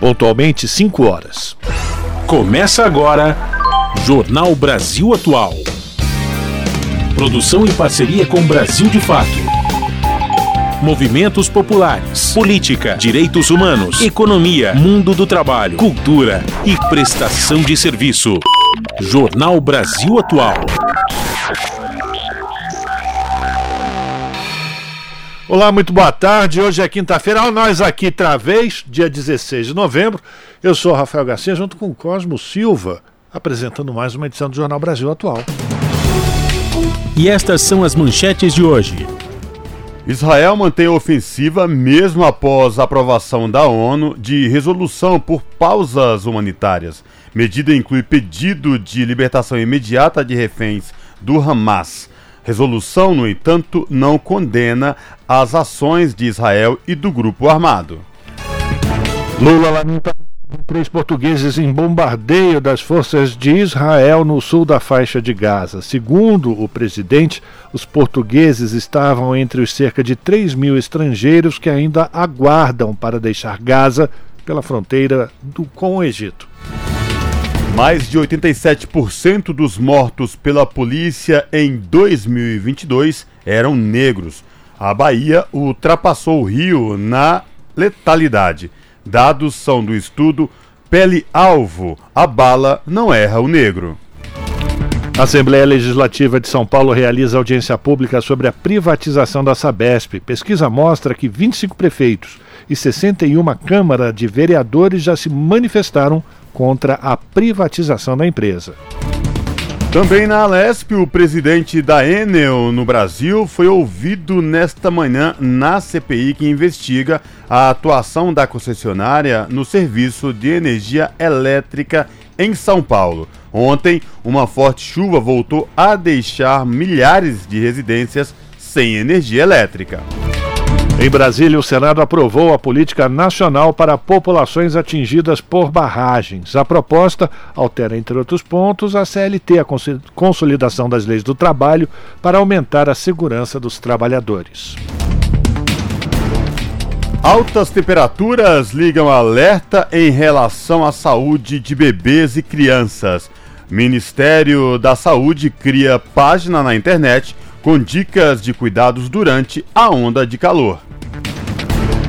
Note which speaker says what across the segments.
Speaker 1: pontualmente 5 horas.
Speaker 2: Começa agora Jornal Brasil Atual. Produção em parceria com Brasil de Fato. Movimentos populares, política, direitos humanos, economia, mundo do trabalho, cultura e prestação de serviço. Jornal Brasil Atual.
Speaker 1: Olá, muito boa tarde. Hoje é quinta-feira, nós aqui outra vez, dia 16 de novembro. Eu sou Rafael Garcia, junto com Cosmo Silva, apresentando mais uma edição do Jornal Brasil Atual.
Speaker 2: E estas são as manchetes de hoje.
Speaker 3: Israel mantém a ofensiva mesmo após a aprovação da ONU de resolução por pausas humanitárias. Medida inclui pedido de libertação imediata de reféns do Hamas. Resolução, no entanto, não condena as ações de Israel e do grupo armado.
Speaker 1: Lula lamenta três portugueses em bombardeio das forças de Israel no sul da faixa de Gaza. Segundo o presidente, os portugueses estavam entre os cerca de 3 mil estrangeiros que ainda aguardam para deixar Gaza pela fronteira do, com o Egito.
Speaker 3: Mais de 87% dos mortos pela polícia em 2022 eram negros. A Bahia ultrapassou o Rio na letalidade. Dados são do estudo Pele Alvo, a bala não erra o negro.
Speaker 1: A Assembleia Legislativa de São Paulo realiza audiência pública sobre a privatização da Sabesp. Pesquisa mostra que 25 prefeitos e 61 câmaras de vereadores já se manifestaram contra a privatização da empresa.
Speaker 3: Também na Alesp, o presidente da Enel no Brasil foi ouvido nesta manhã na CPI que investiga a atuação da concessionária no serviço de energia elétrica em São Paulo. Ontem, uma forte chuva voltou a deixar milhares de residências sem energia elétrica.
Speaker 1: Em Brasília, o Senado aprovou a política nacional para populações atingidas por barragens. A proposta altera, entre outros pontos, a CLT, a consolidação das leis do trabalho, para aumentar a segurança dos trabalhadores.
Speaker 3: Altas temperaturas ligam alerta em relação à saúde de bebês e crianças. Ministério da Saúde cria página na internet com dicas de cuidados durante a onda de calor.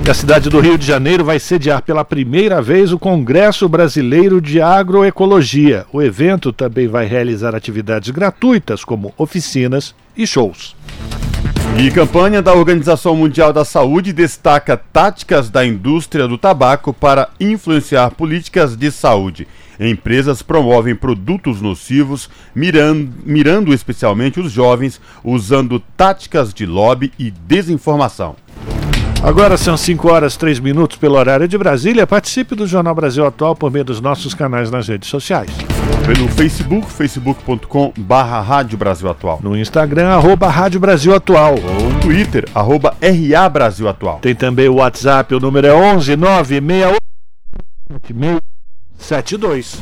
Speaker 1: A cidade do Rio de Janeiro vai sediar pela primeira vez o Congresso Brasileiro de Agroecologia. O evento também vai realizar atividades gratuitas, como oficinas e shows.
Speaker 3: E campanha da Organização Mundial da Saúde destaca táticas da indústria do tabaco para influenciar políticas de saúde. Empresas promovem produtos nocivos, mirando, mirando especialmente os jovens, usando táticas de lobby e desinformação.
Speaker 1: Agora são 5 horas 3 minutos pelo horário de Brasília. Participe do Jornal Brasil Atual por meio dos nossos canais nas redes sociais.
Speaker 3: Pelo Facebook, facebook.com barra Rádio Brasil Atual.
Speaker 1: No Instagram, arroba Rádio Brasil Atual.
Speaker 3: Ou Twitter, arroba RA Brasil Atual.
Speaker 1: Tem também o WhatsApp, o número é 11 968 72.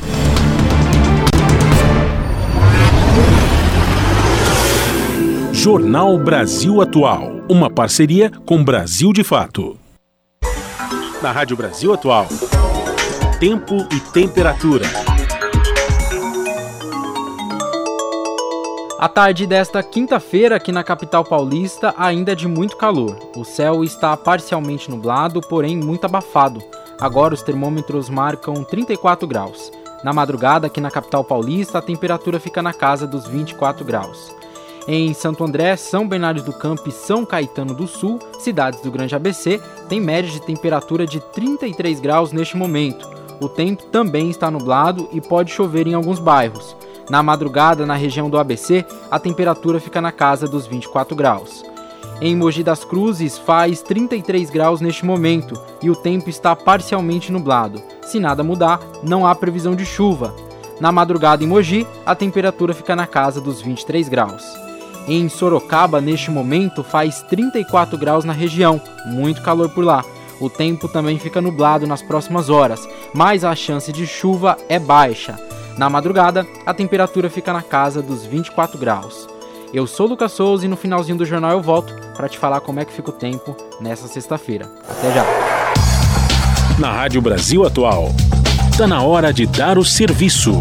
Speaker 2: Jornal Brasil Atual. Uma parceria com Brasil de Fato. Na Rádio Brasil Atual. Tempo e temperatura.
Speaker 4: A tarde desta quinta-feira aqui na capital paulista ainda é de muito calor. O céu está parcialmente nublado, porém muito abafado. Agora os termômetros marcam 34 graus. Na madrugada aqui na capital paulista a temperatura fica na casa dos 24 graus. Em Santo André, São Bernardo do Campo e São Caetano do Sul, cidades do Grande ABC, tem média de temperatura de 33 graus neste momento. O tempo também está nublado e pode chover em alguns bairros. Na madrugada, na região do ABC, a temperatura fica na casa dos 24 graus. Em Mogi das Cruzes faz 33 graus neste momento e o tempo está parcialmente nublado. Se nada mudar, não há previsão de chuva. Na madrugada em Mogi, a temperatura fica na casa dos 23 graus. Em Sorocaba, neste momento, faz 34 graus na região, muito calor por lá. O tempo também fica nublado nas próximas horas, mas a chance de chuva é baixa. Na madrugada, a temperatura fica na casa dos 24 graus. Eu sou Lucas Souza e no finalzinho do jornal eu volto para te falar como é que fica o tempo nessa sexta-feira. Até já!
Speaker 2: Na Rádio Brasil Atual. Está na hora de dar o serviço.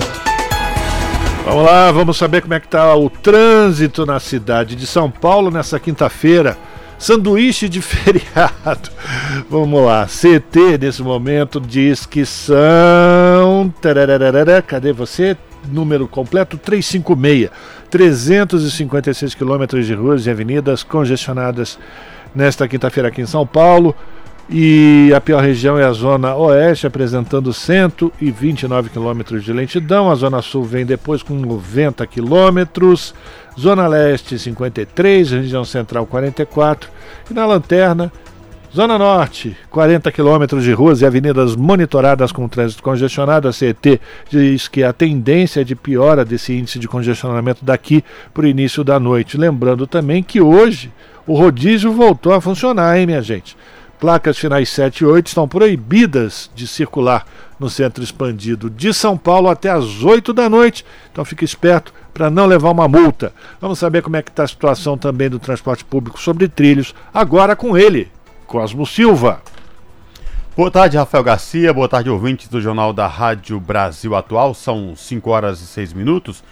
Speaker 1: Vamos lá, vamos saber como é que está o trânsito na cidade de São Paulo nessa quinta-feira. Sanduíche de feriado. Vamos lá. CT nesse momento diz que são. Cadê você? Número completo 356. 356 quilômetros de ruas e avenidas congestionadas nesta quinta-feira aqui em São Paulo. E a pior região é a Zona Oeste, apresentando 129 quilômetros de lentidão. A Zona Sul vem depois com 90 quilômetros. Zona Leste, 53. Região Central, 44. E na Lanterna, Zona Norte, 40 quilômetros de ruas e avenidas monitoradas com trânsito congestionado. A CET diz que a tendência é de piora desse índice de congestionamento daqui para o início da noite. Lembrando também que hoje o rodízio voltou a funcionar, hein, minha gente? Placas finais 7 e 8 estão proibidas de circular no centro expandido de São Paulo até às 8 da noite. Então fique esperto para não levar uma multa. Vamos saber como é que está a situação também do transporte público sobre trilhos, agora com ele, Cosmo Silva.
Speaker 3: Boa tarde, Rafael Garcia. Boa tarde, ouvintes do Jornal da Rádio Brasil Atual. São 5 horas e 6 minutos.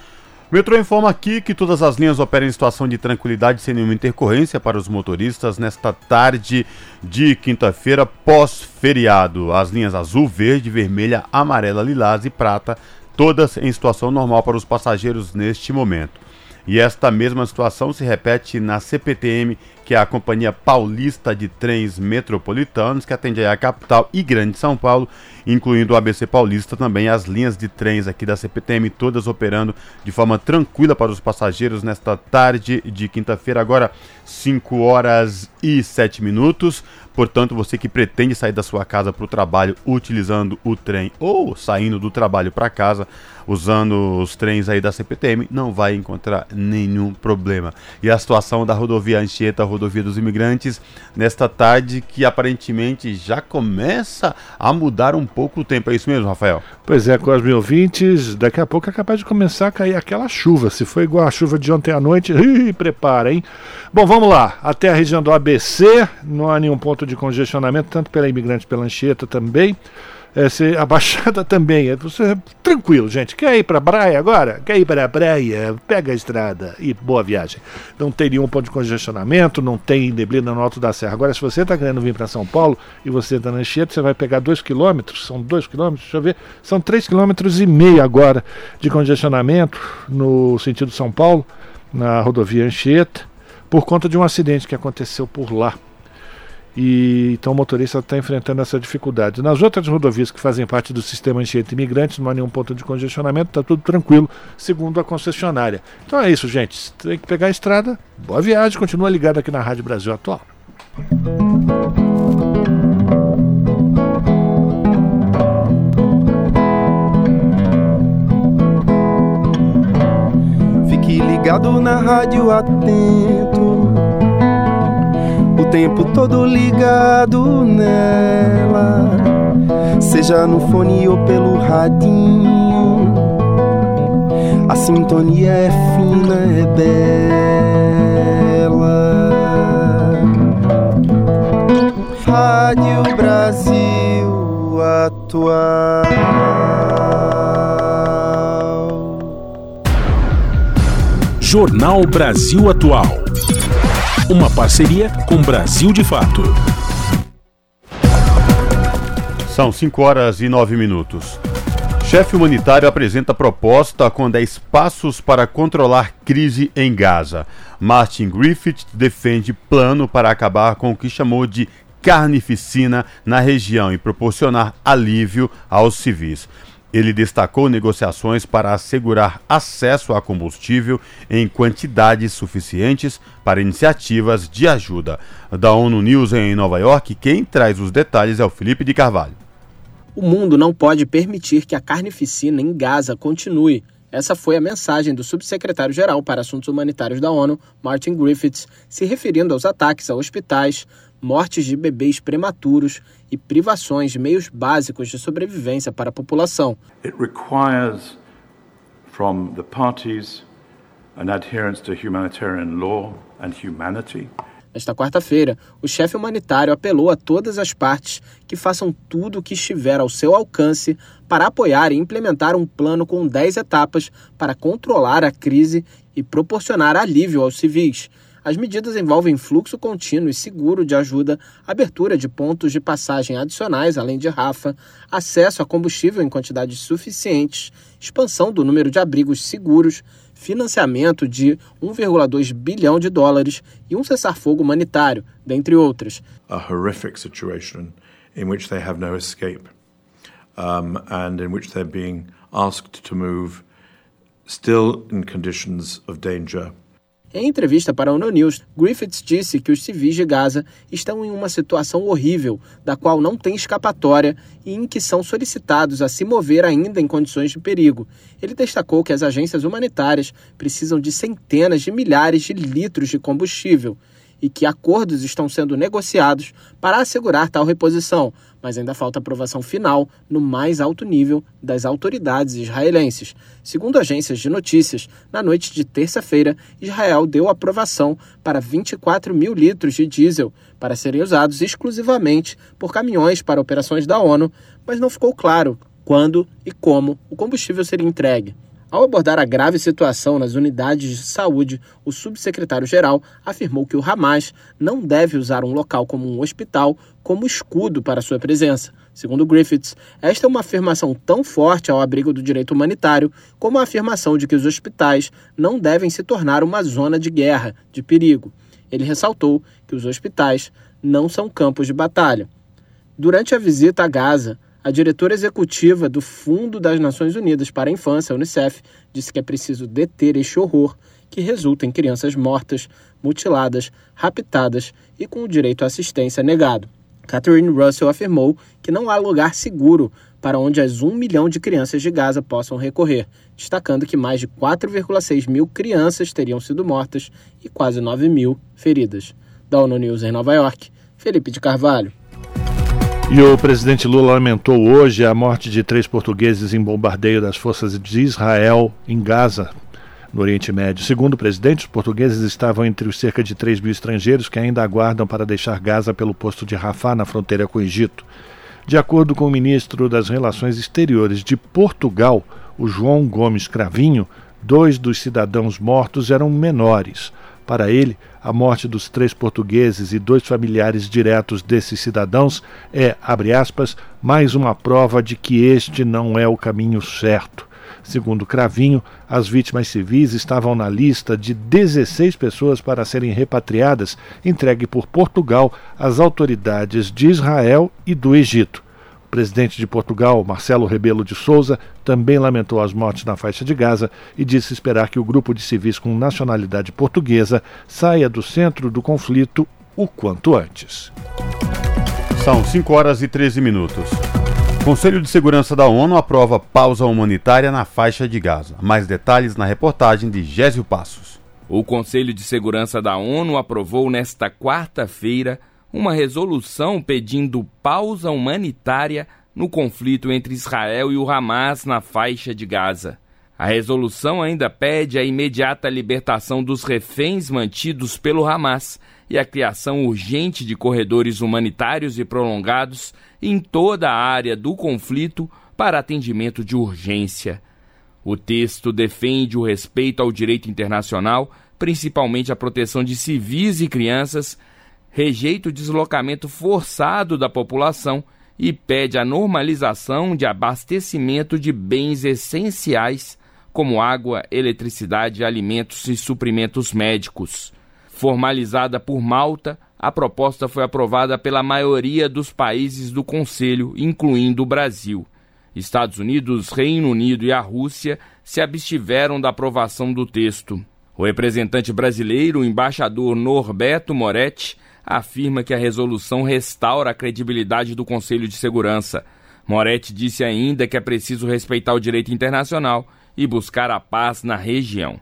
Speaker 3: O metrô informa aqui que todas as linhas operam em situação de tranquilidade sem nenhuma intercorrência para os motoristas nesta tarde de quinta-feira pós-feriado. As linhas azul, verde, vermelha, amarela, lilás e prata, todas em situação normal para os passageiros neste momento. E esta mesma situação se repete na CPTM, que é a Companhia Paulista de Trens Metropolitanos, que atende a capital e Grande São Paulo, incluindo o ABC Paulista também, as linhas de trens aqui da CPTM, todas operando de forma tranquila para os passageiros nesta tarde de quinta-feira, agora 5 horas e 7 minutos. Portanto, você que pretende sair da sua casa para o trabalho utilizando o trem ou saindo do trabalho para casa usando os trens aí da CPTM, não vai encontrar nenhum problema. E a situação da rodovia Anchieta, rodovia dos imigrantes, nesta tarde que aparentemente já começa a mudar um pouco o tempo. É isso mesmo, Rafael?
Speaker 1: Pois é, com os meus ouvintes, daqui a pouco é capaz de começar a cair aquela chuva. Se for igual a chuva de ontem à noite, ih, prepara, hein? Bom, vamos lá. Até a região do ABC, não há nenhum ponto de congestionamento, tanto pela imigrante pela Anchieta também. É, se, a Baixada também. É, você, tranquilo, gente. Quer ir para a praia agora? Quer ir para a praia? Pega a estrada e boa viagem. Não tem nenhum ponto de congestionamento, não tem neblina no alto da serra. Agora, se você está querendo vir para São Paulo e você está na Anchieta, você vai pegar 2 quilômetros, são 2 quilômetros, deixa eu ver, são 3 quilômetros e meio agora de congestionamento no sentido São Paulo, na rodovia Anchieta, por conta de um acidente que aconteceu por lá. E então o motorista está enfrentando essa dificuldade. Nas outras rodovias que fazem parte do sistema Anchieta Imigrantes, não há nenhum ponto de congestionamento, está tudo tranquilo, segundo a concessionária. Então é isso, gente. Tem que pegar a estrada. Boa viagem, continua ligado aqui na Rádio Brasil Atual.
Speaker 5: Fique ligado na rádio atento o tempo todo ligado nela, seja no fone ou pelo radinho. A sintonia é fina, é bela. Rádio Brasil Atual.
Speaker 2: Jornal Brasil Atual. Uma parceria com Brasil de Fato.
Speaker 3: São 5 horas e 9 minutos. Chefe humanitário apresenta proposta com 10 passos para controlar crise em Gaza. Martin Griffith defende plano para acabar com o que chamou de carnificina na região e proporcionar alívio aos civis. Ele destacou negociações para assegurar acesso a combustível em quantidades suficientes para iniciativas de ajuda. Da ONU News em Nova York, quem traz os detalhes é o Felipe de Carvalho.
Speaker 6: O mundo não pode permitir que a carnificina em Gaza continue. Essa foi a mensagem do subsecretário-geral para Assuntos Humanitários da ONU, Martin Griffiths, se referindo aos ataques a hospitais, mortes de bebês prematuros e privações de meios básicos de sobrevivência para a população.
Speaker 7: It requires from the parties an adherence to humanitarian law and humanity.
Speaker 6: Nesta quarta-feira, o chefe humanitário apelou a todas as partes que façam tudo o que estiver ao seu alcance para apoiar e implementar um plano com 10 etapas para controlar a crise e proporcionar alívio aos civis. As medidas envolvem fluxo contínuo e seguro de ajuda, abertura de pontos de passagem adicionais, além de Rafa, acesso a combustível em quantidades suficientes, expansão do número de abrigos seguros, financiamento de 1,2 bilhão de dólares e um cessar-fogo humanitário, dentre outras.
Speaker 8: A horrific situation in which they have no escape um, and in which they're being asked to move still in conditions of danger.
Speaker 6: Em entrevista para a ONU News, Griffiths disse que os civis de Gaza estão em uma situação horrível, da qual não tem escapatória e em que são solicitados a se mover ainda em condições de perigo. Ele destacou que as agências humanitárias precisam de centenas de milhares de litros de combustível e que acordos estão sendo negociados para assegurar tal reposição, mas ainda falta aprovação final no mais alto nível das autoridades israelenses. Segundo agências de notícias, na noite de terça-feira, Israel deu aprovação para 24 mil litros de diesel para serem usados exclusivamente por caminhões para operações da ONU, mas não ficou claro quando e como o combustível seria entregue. Ao abordar a grave situação nas unidades de saúde, o subsecretário-geral afirmou que o Hamas não deve usar um local como um hospital como escudo para sua presença. Segundo Griffiths, esta é uma afirmação tão forte ao abrigo do direito humanitário como a afirmação de que os hospitais não devem se tornar uma zona de guerra, de perigo. Ele ressaltou que os hospitais não são campos de batalha. Durante a visita a Gaza, a diretora executiva do Fundo das Nações Unidas para a Infância, a Unicef, disse que é preciso deter este horror que resulta em crianças mortas, mutiladas, raptadas e com o direito à assistência negado. Catherine Russell afirmou que não há lugar seguro para onde as 1 milhão de crianças de Gaza possam recorrer, destacando que mais de 4,6 mil crianças teriam sido mortas e quase 9 mil feridas. Da ONU News em Nova York, Felipe de Carvalho.
Speaker 1: E o presidente Lula lamentou hoje a morte de três portugueses em bombardeio das forças de Israel em Gaza, no Oriente Médio. Segundo o presidente, os portugueses estavam entre os cerca de 3 mil estrangeiros que ainda aguardam para deixar Gaza pelo posto de Rafah, na fronteira com o Egito. De acordo com o ministro das Relações Exteriores de Portugal, o João Gomes Cravinho, dois dos cidadãos mortos eram menores. Para ele, a morte dos três portugueses e dois familiares diretos desses cidadãos é, abre aspas, mais uma prova de que este não é o caminho certo. Segundo Cravinho, as vítimas civis estavam na lista de 16 pessoas para serem repatriadas, entregue por Portugal às autoridades de Israel e do Egito presidente de Portugal, Marcelo Rebelo de Souza, também lamentou as mortes na faixa de Gaza e disse esperar que o grupo de civis com nacionalidade portuguesa saia do centro do conflito o quanto antes.
Speaker 3: São 5 horas e 13 minutos. Conselho de Segurança da ONU aprova pausa humanitária na faixa de Gaza. Mais detalhes na reportagem de Gésio Passos.
Speaker 9: O Conselho de Segurança da ONU aprovou nesta quarta-feira uma resolução pedindo pausa humanitária no conflito entre Israel e o Hamas na faixa de Gaza. A resolução ainda pede a imediata libertação dos reféns mantidos pelo Hamas e a criação urgente de corredores humanitários e prolongados em toda a área do conflito para atendimento de urgência. O texto defende o respeito ao direito internacional, principalmente a proteção de civis e crianças, rejeita o deslocamento forçado da população e pede a normalização de abastecimento de bens essenciais como água, eletricidade, alimentos e suprimentos médicos. Formalizada por Malta, a proposta foi aprovada pela maioria dos países do Conselho, incluindo o Brasil. Estados Unidos, Reino Unido e a Rússia se abstiveram da aprovação do texto. O representante brasileiro, o embaixador Norberto Moretti, afirma que a resolução restaura a credibilidade do Conselho de Segurança. Moretti disse ainda que é preciso respeitar o direito internacional e buscar a paz na região.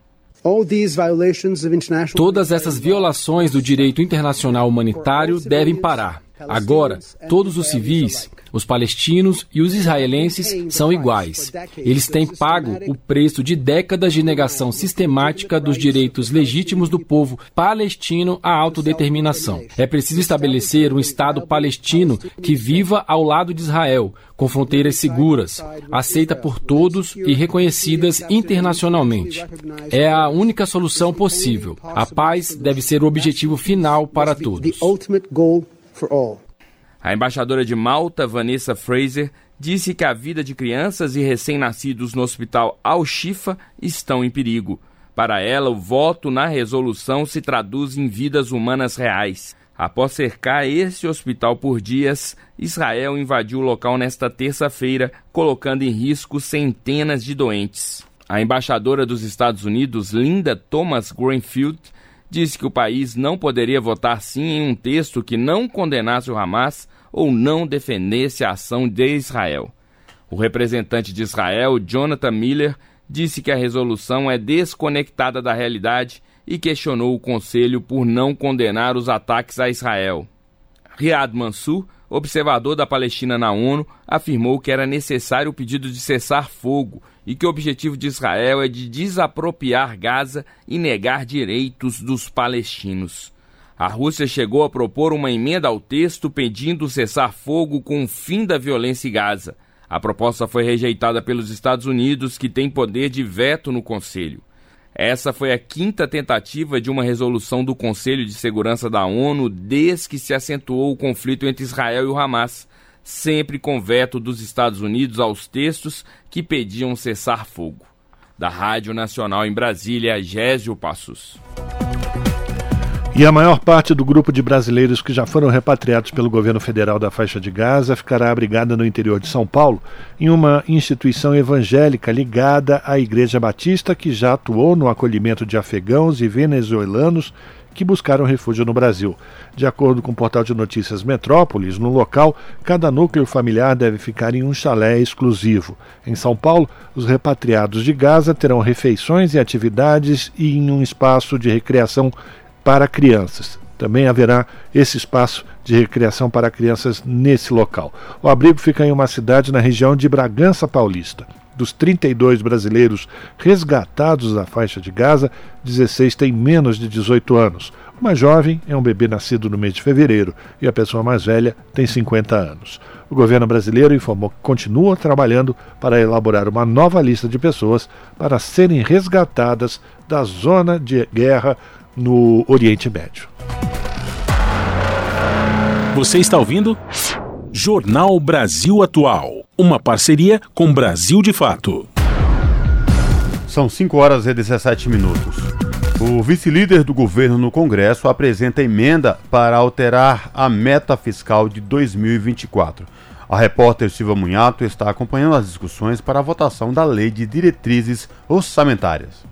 Speaker 10: Todas essas violações do direito internacional humanitário devem parar. Agora, todos os civis, Os palestinos e os israelenses são iguais. Eles têm pago o preço de décadas de negação sistemática dos direitos legítimos do povo palestino à autodeterminação. É preciso estabelecer um Estado palestino que viva ao lado de Israel, com fronteiras seguras, aceita por todos e reconhecidas internacionalmente. É a única solução possível. A paz deve ser o objetivo final para todos.
Speaker 9: A embaixadora de Malta, Vanessa Fraser, disse que a vida de crianças e recém-nascidos no hospital Al-Shifa estão em perigo. Para ela, o voto na resolução se traduz em vidas humanas reais. Após cercar esse hospital por dias, Israel invadiu o local nesta terça-feira, colocando em risco centenas de doentes. A embaixadora dos Estados Unidos, Linda Thomas Greenfield, disse que o país não poderia votar sim em um texto que não condenasse o Hamas ou não defendesse a ação de Israel. O representante de Israel, Jonathan Miller, disse que a resolução é desconectada da realidade e questionou o Conselho por não condenar os ataques a Israel. Riyad Mansour, observador da Palestina na ONU, afirmou que era necessário o pedido de cessar fogo e que o objetivo de Israel é de desapropriar Gaza e negar direitos dos palestinos. A Rússia chegou a propor uma emenda ao texto pedindo cessar fogo com o fim da violência em Gaza. A proposta foi rejeitada pelos Estados Unidos, que tem poder de veto no Conselho. Essa foi a quinta tentativa de uma resolução do Conselho de Segurança da ONU desde que se acentuou o conflito entre Israel e o Hamas, sempre com veto dos Estados Unidos aos textos que pediam cessar fogo. Da Rádio Nacional em Brasília, Gésio Passos.
Speaker 1: E a maior parte do grupo de brasileiros que já foram repatriados pelo governo federal da faixa de Gaza ficará abrigada no interior de São Paulo, em uma instituição evangélica ligada à Igreja Batista, que já atuou no acolhimento de afegãos e venezuelanos que buscaram refúgio no Brasil. De acordo com o portal de notícias Metrópolis, no local, cada núcleo familiar deve ficar em um chalé exclusivo. Em São Paulo, os repatriados de Gaza terão refeições e atividades e em um espaço de recreação para crianças. Também haverá esse espaço de recreação para crianças nesse local. O abrigo fica em uma cidade na região de Bragança Paulista. Dos 32 brasileiros resgatados da faixa de Gaza, 16 têm menos de 18 anos. O mais jovem é um bebê nascido no mês de fevereiro e a pessoa mais velha tem 50 anos. O governo brasileiro informou que continua trabalhando para elaborar uma nova lista de pessoas para serem resgatadas da zona de guerra no Oriente Médio.
Speaker 2: Você está ouvindo? Jornal Brasil Atual, uma parceria com Brasil de Fato.
Speaker 3: São 5 horas e 17 minutos. O vice-líder do governo no Congresso apresenta emenda para alterar a meta fiscal de 2024. A repórter Silva Munhato está acompanhando as discussões para a votação da Lei de Diretrizes Orçamentárias.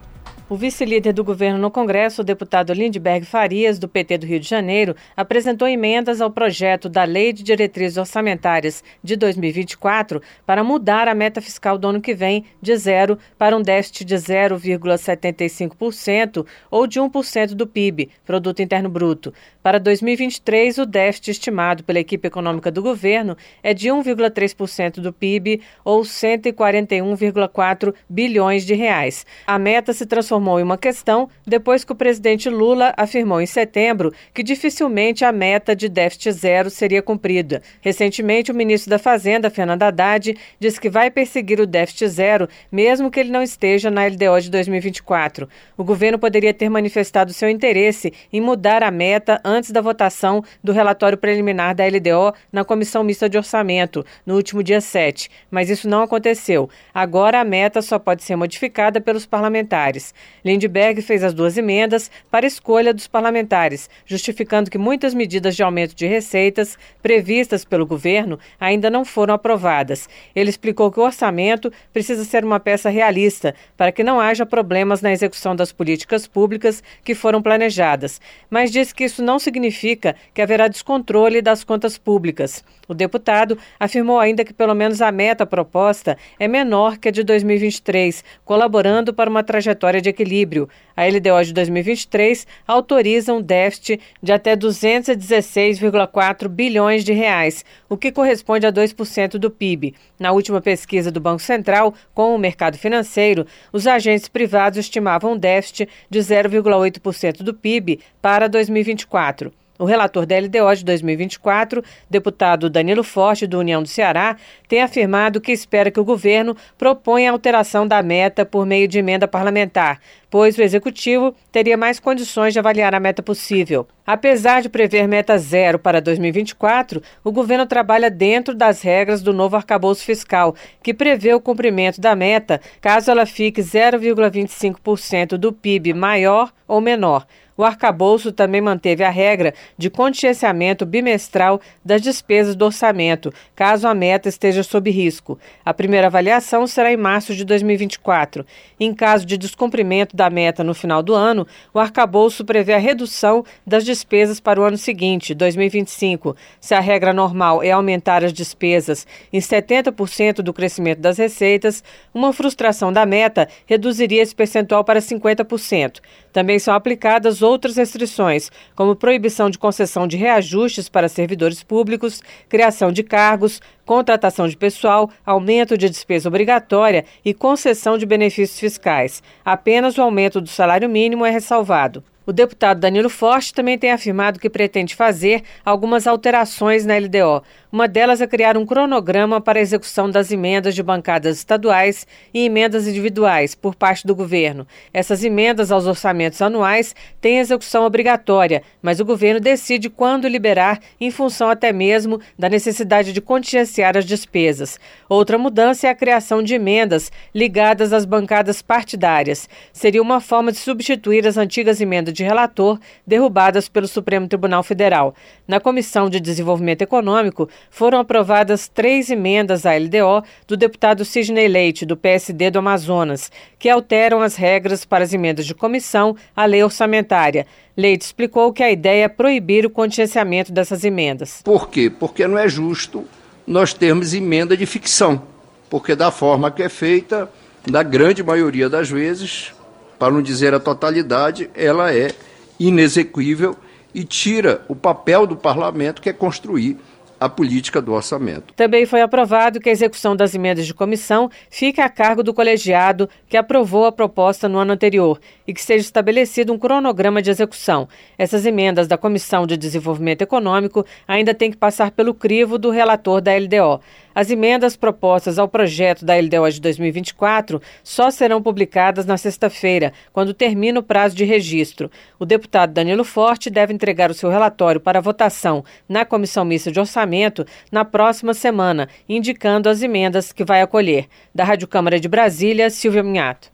Speaker 11: O vice-líder do governo no Congresso, o deputado Lindbergh Farias, do PT do Rio de Janeiro, apresentou emendas ao projeto da Lei de Diretrizes Orçamentárias de 2024 para mudar a meta fiscal do ano que vem de zero para um déficit de 0,75% ou de 1% do PIB, Produto Interno Bruto. Para 2023, o déficit estimado pela equipe econômica do governo é de 1,3% do PIB ou 141,4 bilhões de reais. A meta se transformou transformou em uma questão depois que o presidente Lula afirmou em setembro que dificilmente a meta de déficit zero seria cumprida. Recentemente, o ministro da Fazenda, Fernando Haddad, disse que vai perseguir o déficit zero, mesmo que ele não esteja na LDO de 2024. O governo poderia ter manifestado seu interesse em mudar a meta antes da votação do relatório preliminar da LDO na Comissão Mista de Orçamento, no último dia 7, mas isso não aconteceu. Agora a meta só pode ser modificada pelos parlamentares. Lindbergh fez as duas emendas para escolha dos parlamentares, justificando que muitas medidas de aumento de receitas previstas pelo governo ainda não foram aprovadas. Ele explicou que o orçamento precisa ser uma peça realista para que não haja problemas na execução das políticas públicas que foram planejadas, mas disse que isso não significa que haverá descontrole das contas públicas. O deputado afirmou ainda que pelo menos a meta proposta é menor que a de 2023, colaborando para uma trajetória de equilíbrio. A LDO de 2023 autoriza um déficit de até 216,4 bilhões de reais, o que corresponde a 2% do PIB. Na última pesquisa do Banco Central com o mercado financeiro, os agentes privados estimavam um déficit de 0,8% do PIB para 2024. O relator da LDO de 2024, deputado Danilo Forte, do União do Ceará, tem afirmado que espera que o governo proponha a alteração da meta por meio de emenda parlamentar, pois o executivo teria mais condições de avaliar a meta possível. Apesar de prever meta zero para 2024, o governo trabalha dentro das regras do novo arcabouço fiscal, que prevê o cumprimento da meta caso ela fique 0,25% do PIB maior ou menor. O arcabouço também manteve a regra de contingenciamento bimestral das despesas do orçamento, caso a meta esteja sob risco. A primeira avaliação será em março de 2024. Em caso de descumprimento da meta no final do ano, o arcabouço prevê a redução das despesas para o ano seguinte, 2025. Se a regra normal é aumentar as despesas em 70% do crescimento das receitas, uma frustração da meta reduziria esse percentual para 50%. Também são aplicadas outras restrições, como proibição de concessão de reajustes para servidores públicos, criação de cargos, contratação de pessoal, aumento de despesa obrigatória e concessão de benefícios fiscais. Apenas o aumento do salário mínimo é ressalvado. O deputado Danilo Forte também tem afirmado que pretende fazer algumas alterações na LDO. Uma delas é criar um cronograma para a execução das emendas de bancadas estaduais e emendas individuais por parte do governo. Essas emendas aos orçamentos anuais têm execução obrigatória, mas o governo decide quando liberar, em função até mesmo da necessidade de contingenciar as despesas. Outra mudança é a criação de emendas ligadas às bancadas partidárias. Seria uma forma de substituir as antigas emendas de relator derrubadas pelo Supremo Tribunal Federal. Na Comissão de Desenvolvimento Econômico, foram aprovadas três emendas à LDO do deputado Sidney Leite, do PSD do Amazonas, que alteram as regras para as emendas de comissão à lei orçamentária. Leite explicou que a ideia é proibir o contingenciamento dessas emendas.
Speaker 12: Por quê? Porque não é justo nós termos emenda de ficção, porque da forma que é feita, na grande maioria das vezes, para não dizer a totalidade, ela é inexequível e tira o papel do parlamento, que é construir a política do orçamento.
Speaker 11: Também foi aprovado que a execução das emendas de comissão fique a cargo do colegiado que aprovou a proposta no ano anterior e que seja estabelecido um cronograma de execução. Essas emendas da Comissão de Desenvolvimento Econômico ainda têm que passar pelo crivo do relator da LDO. As emendas propostas ao projeto da LDO de 2024 só serão publicadas na sexta-feira, quando termina o prazo de registro. O deputado Danilo Forte deve entregar o seu relatório para votação na Comissão Mista de Orçamento na próxima semana, indicando as emendas que vai acolher. Da Rádio Câmara de Brasília, Silvia Minhato.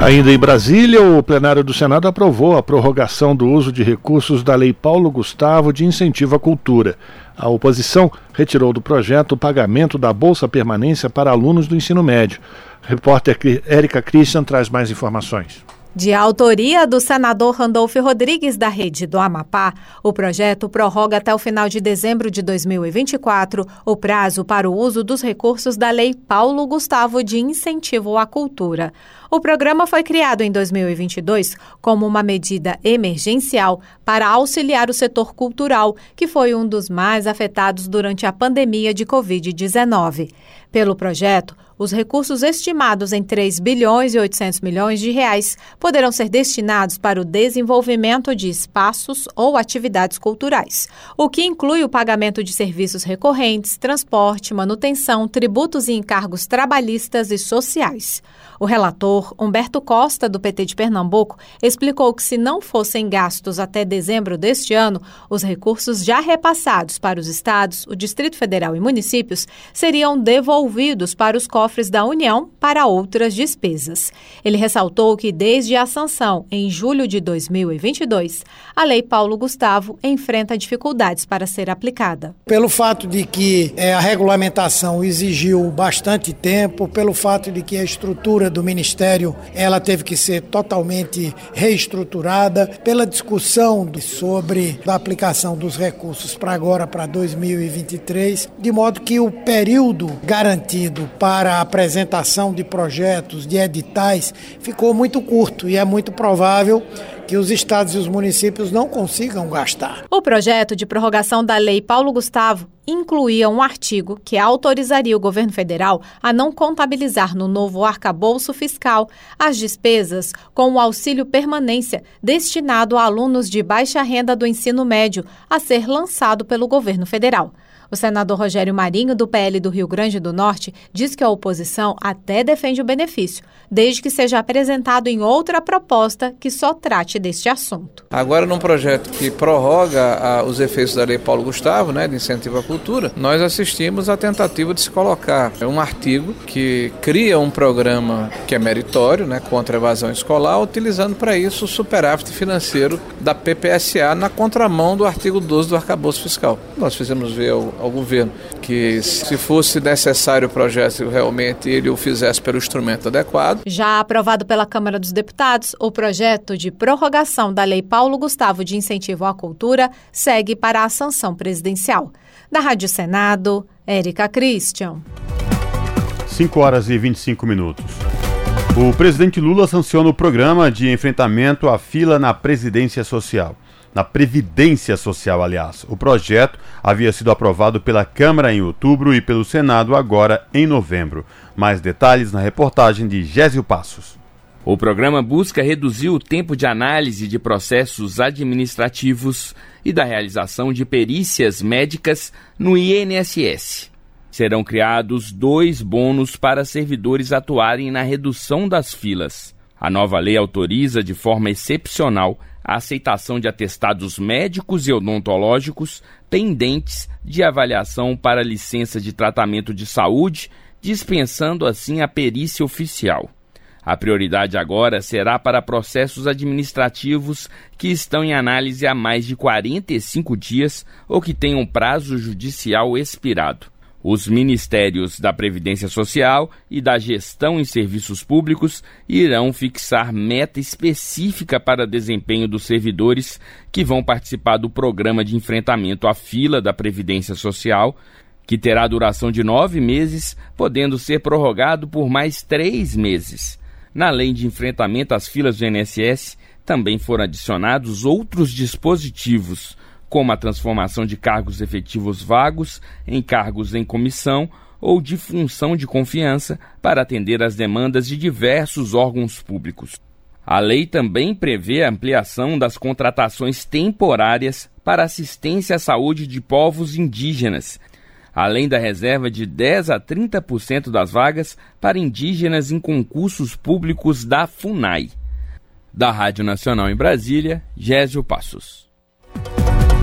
Speaker 1: Ainda em Brasília, o plenário do Senado aprovou a prorrogação do uso de recursos da Lei Paulo Gustavo de incentivo à cultura. A oposição retirou do projeto o pagamento da Bolsa Permanência para alunos do ensino médio. repórter Érica Christian traz mais informações.
Speaker 13: De autoria do senador Randolfo Rodrigues da Rede do Amapá, o projeto prorroga até o final de dezembro de 2024 o prazo para o uso dos recursos da Lei Paulo Gustavo de Incentivo à Cultura. O programa foi criado em 2022 como uma medida emergencial para auxiliar o setor cultural, que foi um dos mais afetados durante a pandemia de Covid-19. Pelo projeto, os recursos estimados em 3 bilhões e 800 milhões de reais poderão ser destinados para o desenvolvimento de espaços ou atividades culturais, o que inclui o pagamento de serviços recorrentes, transporte, manutenção, tributos e encargos trabalhistas e sociais. O relator, Humberto Costa, do PT de Pernambuco, explicou que se não fossem gastos até dezembro deste ano, os recursos já repassados para os estados, o Distrito Federal e municípios seriam devolvidos para os cofres da União para outras despesas. Ele ressaltou que desde a sanção em julho de 2022, a Lei Paulo Gustavo enfrenta dificuldades para ser aplicada.
Speaker 14: Pelo fato de que é, a regulamentação exigiu bastante tempo, pelo fato de que a estrutura do Ministério ela teve que ser totalmente reestruturada pela discussão sobre a aplicação dos recursos para agora, para 2023, de modo que o período garantido para a apresentação de projetos, de editais, ficou muito curto e é muito provável que os estados e os municípios não consigam gastar.
Speaker 15: O projeto de prorrogação da Lei Paulo Gustavo incluía um artigo que autorizaria o governo federal a não contabilizar no novo arcabouço fiscal as despesas com o auxílio permanência destinado a alunos de baixa renda do ensino médio a ser lançado pelo governo federal. O senador Rogério Marinho, do PL do Rio Grande do Norte, diz que a oposição até defende o benefício, desde que seja apresentado em outra proposta que só trate deste assunto.
Speaker 16: Agora, num projeto que prorroga a, os efeitos da Lei Paulo Gustavo, né, de incentivo à cultura, nós assistimos à tentativa de se colocar um artigo que cria um programa que é meritório, né, contra a evasão escolar, utilizando para isso o superávit financeiro da PPSA na contramão do artigo 12 do arcabouço fiscal. Nós fizemos ver ao, ao governo que se fosse necessário o projeto realmente ele o fizesse pelo instrumento adequado.
Speaker 15: Já aprovado pela Câmara dos Deputados, o projeto de prorrogação da Lei Paulo Gustavo de Incentivo à Cultura segue para a sanção presidencial. Da Rádio Senado, Érica Christian.
Speaker 3: 5 horas e 25 minutos. O presidente Lula sanciona o programa de enfrentamento à fila na Presidência Social na Previdência Social, aliás. O projeto havia sido aprovado pela Câmara em outubro e pelo Senado agora em novembro. Mais detalhes na reportagem de Gésio Passos.
Speaker 9: O programa busca reduzir o tempo de análise de processos administrativos e da realização de perícias médicas no INSS. Serão criados dois bônus para servidores atuarem na redução das filas. A nova lei autoriza de forma excepcional a aceitação de atestados médicos e odontológicos pendentes de avaliação para licença de tratamento de saúde, dispensando assim a perícia oficial. A prioridade agora será para processos administrativos que estão em análise há mais de 45 dias ou que tenham prazo judicial expirado. Os ministérios da Previdência Social e da Gestão em Serviços Públicos irão fixar meta específica para desempenho dos servidores que vão participar do programa de enfrentamento à fila da Previdência Social, que terá duração de nove meses, podendo ser prorrogado por mais três meses. Na lei de enfrentamento às filas do INSS, também foram adicionados outros dispositivos como a transformação de cargos efetivos vagos em cargos em comissão ou de função de confiança para atender às demandas de diversos órgãos públicos. A lei também prevê a ampliação das contratações temporárias para assistência à saúde de povos indígenas, além da reserva de 10 a 30% das vagas para indígenas em concursos públicos da FUNAI. Da Rádio Nacional em Brasília, Gésio Passos.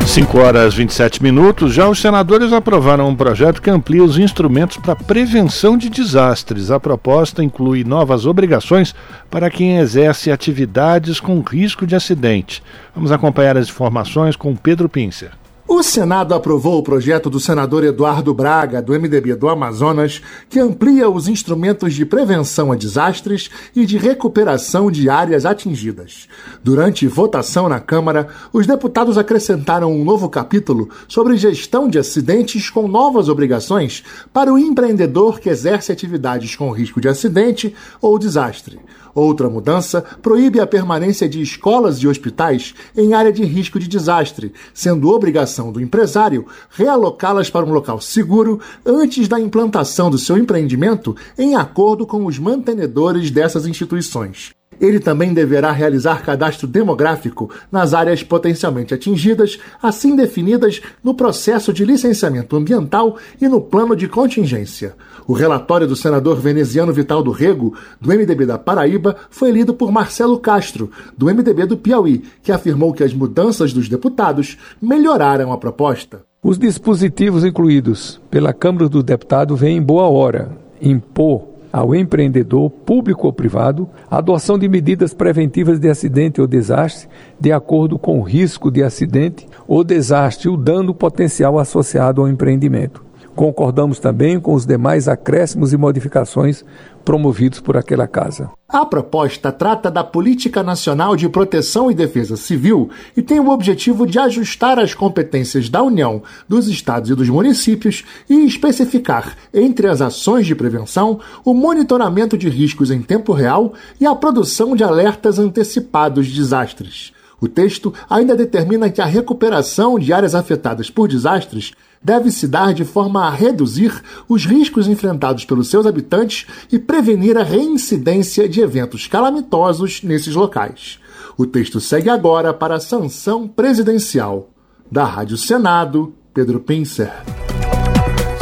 Speaker 1: 5 horas 27 minutos. Já os senadores aprovaram um projeto que amplia os instrumentos para prevenção de desastres. A proposta inclui novas obrigações para quem exerce atividades com risco de acidente. Vamos acompanhar as informações com Pedro Pincer.
Speaker 17: O Senado aprovou o projeto do senador Eduardo Braga, do MDB do Amazonas, que amplia os instrumentos de prevenção a desastres e de recuperação de áreas atingidas. Durante votação na Câmara, os deputados acrescentaram um novo capítulo sobre gestão de acidentes com novas obrigações para o empreendedor que exerce atividades com risco de acidente ou desastre. Outra mudança proíbe a permanência de escolas e hospitais em área de risco de desastre, sendo obrigação do empresário realocá-las para um local seguro antes da implantação do seu empreendimento, em acordo com os mantenedores dessas instituições. Ele também deverá realizar cadastro demográfico nas áreas potencialmente atingidas, assim definidas no processo de licenciamento ambiental e no plano de contingência. O relatório do senador veneziano Vital do Rego, do MDB da Paraíba, foi lido por Marcelo Castro, do MDB do Piauí, que afirmou que as mudanças dos deputados melhoraram a proposta.
Speaker 18: Os dispositivos incluídos pela Câmara dos Deputados vêm em boa hora. Impor ao empreendedor, público ou privado, a adoção de medidas preventivas de acidente ou desastre, de acordo com o risco de acidente ou desastre e o dano potencial associado ao empreendimento. Concordamos também com os demais acréscimos e modificações promovidos por aquela casa.
Speaker 17: A proposta trata da Política Nacional de Proteção e Defesa Civil e tem o objetivo de ajustar as competências da União, dos estados e dos municípios e especificar, entre as ações de prevenção, o monitoramento de riscos em tempo real e a produção de alertas antecipados de desastres. O texto ainda determina que a recuperação de áreas afetadas por desastres deve se dar de forma a reduzir os riscos enfrentados pelos seus habitantes e prevenir a reincidência de eventos calamitosos nesses locais. O texto segue agora para a sanção presidencial. Da Rádio Senado, Pedro Pincer.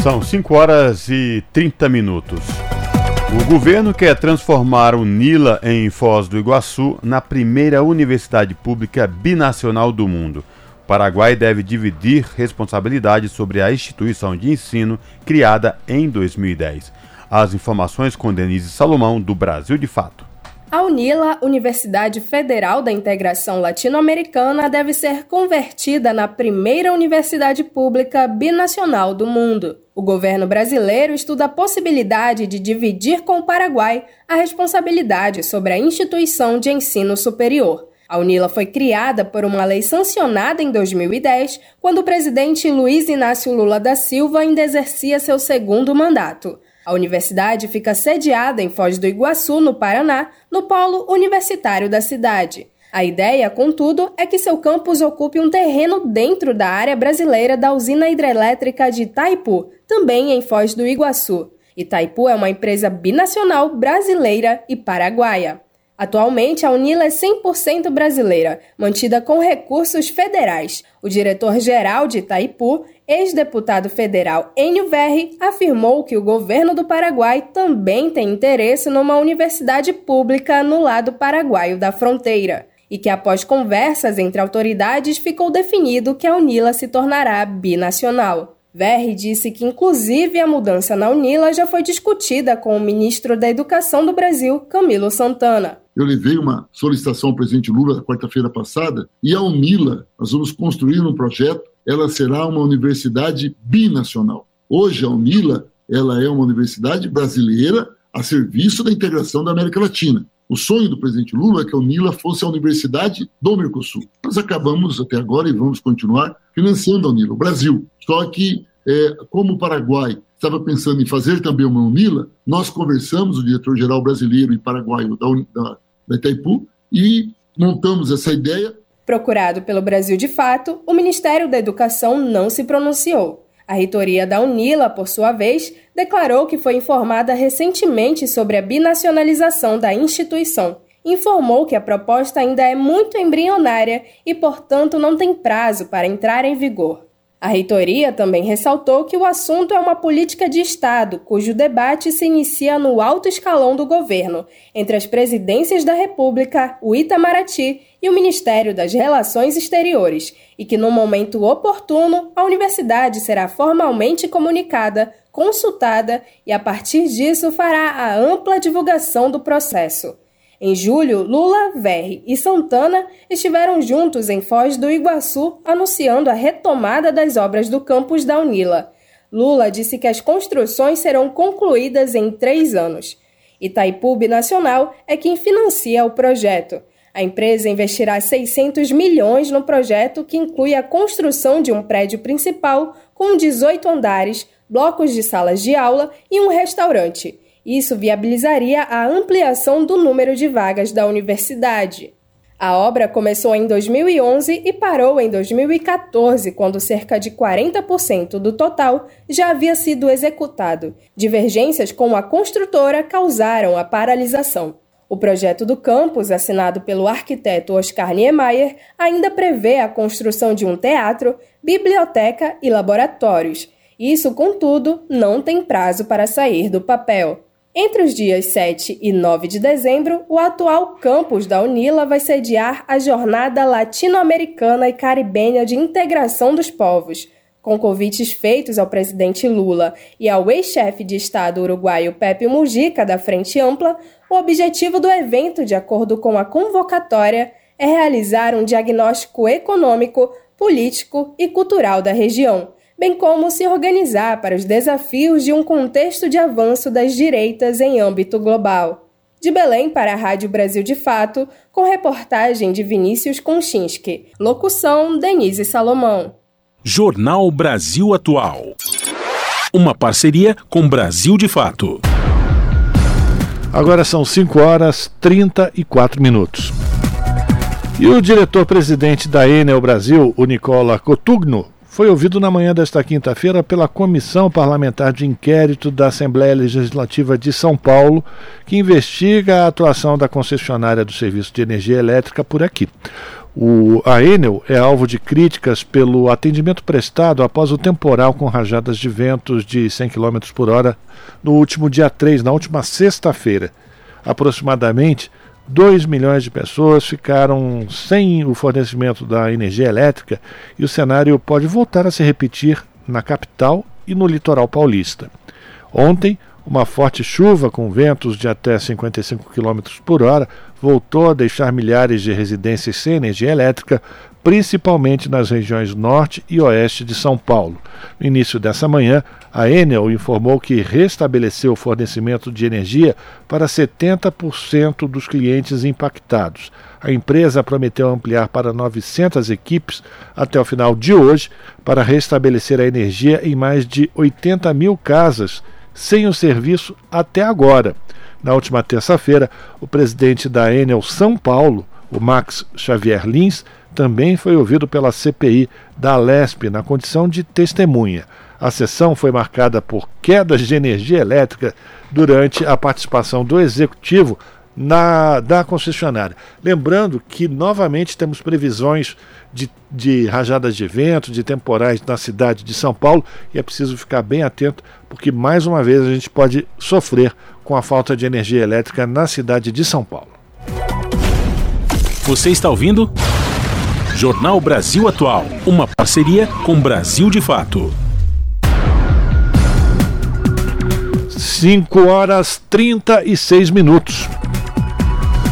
Speaker 3: São 5 horas e 30 minutos. O governo quer transformar o Nila em Foz do Iguaçu na primeira universidade pública binacional do mundo. Paraguai deve dividir responsabilidade sobre a instituição de ensino criada em 2010. As informações com Denise Salomão, do Brasil de Fato.
Speaker 19: A UNILA, Universidade Federal da Integração Latino-Americana, deve ser convertida na primeira universidade pública binacional do mundo. O governo brasileiro estuda a possibilidade de dividir com o Paraguai a responsabilidade sobre a instituição de ensino superior. A UNILA foi criada por uma lei sancionada em 2010, quando o presidente Luiz Inácio Lula da Silva ainda exercia seu segundo mandato. A universidade fica sediada em Foz do Iguaçu, no Paraná, no polo universitário da cidade. A ideia, contudo, é que seu campus ocupe um terreno dentro da área brasileira da usina hidrelétrica de Itaipu, também em Foz do Iguaçu. Itaipu é uma empresa binacional brasileira e paraguaia. Atualmente, a UNILA é 100% brasileira, mantida com recursos federais. O diretor-geral de Itaipu, ex-deputado federal Enio Verri, afirmou que o governo do Paraguai também tem interesse numa universidade pública no lado paraguaio da fronteira e que, após conversas entre autoridades, ficou definido que a UNILA se tornará binacional. Verri disse que, inclusive, a mudança na UNILA já foi discutida com o ministro da Educação do Brasil, Camilo Santana.
Speaker 20: Eu levei uma solicitação ao presidente Lula quarta-feira passada e a UNILA, nós vamos construir um projeto, ela será uma universidade binacional. Hoje a UNILA, ela é uma universidade brasileira a serviço da integração da América Latina. O sonho do presidente Lula é que a UNILA fosse a universidade do Mercosul. Nós acabamos até agora e vamos continuar financiando a UNILA, o Brasil. Só que, é, como o Paraguai estava pensando em fazer também uma UNILA, nós conversamos, o diretor-geral brasileiro e paraguaio da, da da Itaipu, e montamos essa ideia.
Speaker 19: Procurado pelo Brasil de Fato, o Ministério da Educação não se pronunciou. A reitoria da UNILA, por sua vez, declarou que foi informada recentemente sobre a binacionalização da instituição. Informou que a proposta ainda é muito embrionária e, portanto, não tem prazo para entrar em vigor. A reitoria também ressaltou que o assunto é uma política de Estado, cujo debate se inicia no alto escalão do governo, entre as presidências da República, o Itamaraty e o Ministério das Relações Exteriores, e que no momento oportuno a universidade será formalmente comunicada, consultada e a partir disso fará a ampla divulgação do processo. Em julho, Lula, Verri e Santana estiveram juntos em Foz do Iguaçu anunciando a retomada das obras do campus da Unila. Lula disse que as construções serão concluídas em três anos. Itaipu Nacional é quem financia o projeto. A empresa investirá 600 milhões no projeto, que inclui a construção de um prédio principal com 18 andares, blocos de salas de aula e um restaurante. Isso viabilizaria a ampliação do número de vagas da universidade. A obra começou em 2011 e parou em 2014, quando cerca de 40% do total já havia sido executado. Divergências com a construtora causaram a paralisação. O projeto do campus, assinado pelo arquiteto Oscar Niemeyer, ainda prevê a construção de um teatro, biblioteca e laboratórios. Isso, contudo, não tem prazo para sair do papel. Entre os dias 7 e 9 de dezembro, o atual campus da UNILA vai sediar a Jornada Latino-Americana e Caribenha de Integração dos Povos. Com convites feitos ao presidente Lula e ao ex-chefe de Estado uruguaio Pepe Mujica, da Frente Ampla, o objetivo do evento, de acordo com a convocatória, é realizar um diagnóstico econômico, político e cultural da região bem como se organizar para os desafios de um contexto de avanço das direitas em âmbito global. De Belém para a Rádio Brasil de Fato, com reportagem de Vinícius Konchinski. Locução: Denise Salomão.
Speaker 2: Jornal Brasil Atual. Uma parceria com Brasil de Fato.
Speaker 1: Agora são 5 horas 34 minutos. E o diretor-presidente da Enel Brasil, o Nicola Cotugno, foi ouvido na manhã desta quinta-feira pela Comissão Parlamentar de Inquérito da Assembleia Legislativa de São Paulo, que investiga a atuação da concessionária do Serviço de Energia Elétrica por aqui. O, a Enel é alvo de críticas pelo atendimento prestado após o temporal com rajadas de ventos de 100 km por hora no último dia 3, na última sexta-feira. Aproximadamente 2 milhões de pessoas ficaram sem o fornecimento da energia elétrica e o cenário pode voltar a se repetir na capital e no litoral paulista. Ontem, uma forte chuva com ventos de até 55 km por hora voltou a deixar milhares de residências sem energia elétrica, principalmente nas regiões norte e oeste de São Paulo. No início dessa manhã, a Enel informou que restabeleceu o fornecimento de energia para 70% dos clientes impactados. A empresa prometeu ampliar para 900 equipes até o final de hoje para restabelecer a energia em mais de 80 mil casas sem o serviço até agora. Na última terça-feira, o presidente da Enel São Paulo, o Max Xavier Lins, também foi ouvido pela CPI da Alesp na condição de testemunha. A sessão foi marcada por quedas de energia elétrica durante a participação do executivo na, da concessionária. Lembrando que novamente temos previsões de, de rajadas de vento, de temporais na cidade de São Paulo e é preciso ficar bem atento porque mais uma vez a gente pode sofrer com a falta de energia elétrica na cidade de São Paulo.
Speaker 2: Você está ouvindo? Jornal Brasil Atual, uma parceria com Brasil de Fato.
Speaker 1: 5 horas 36 minutos.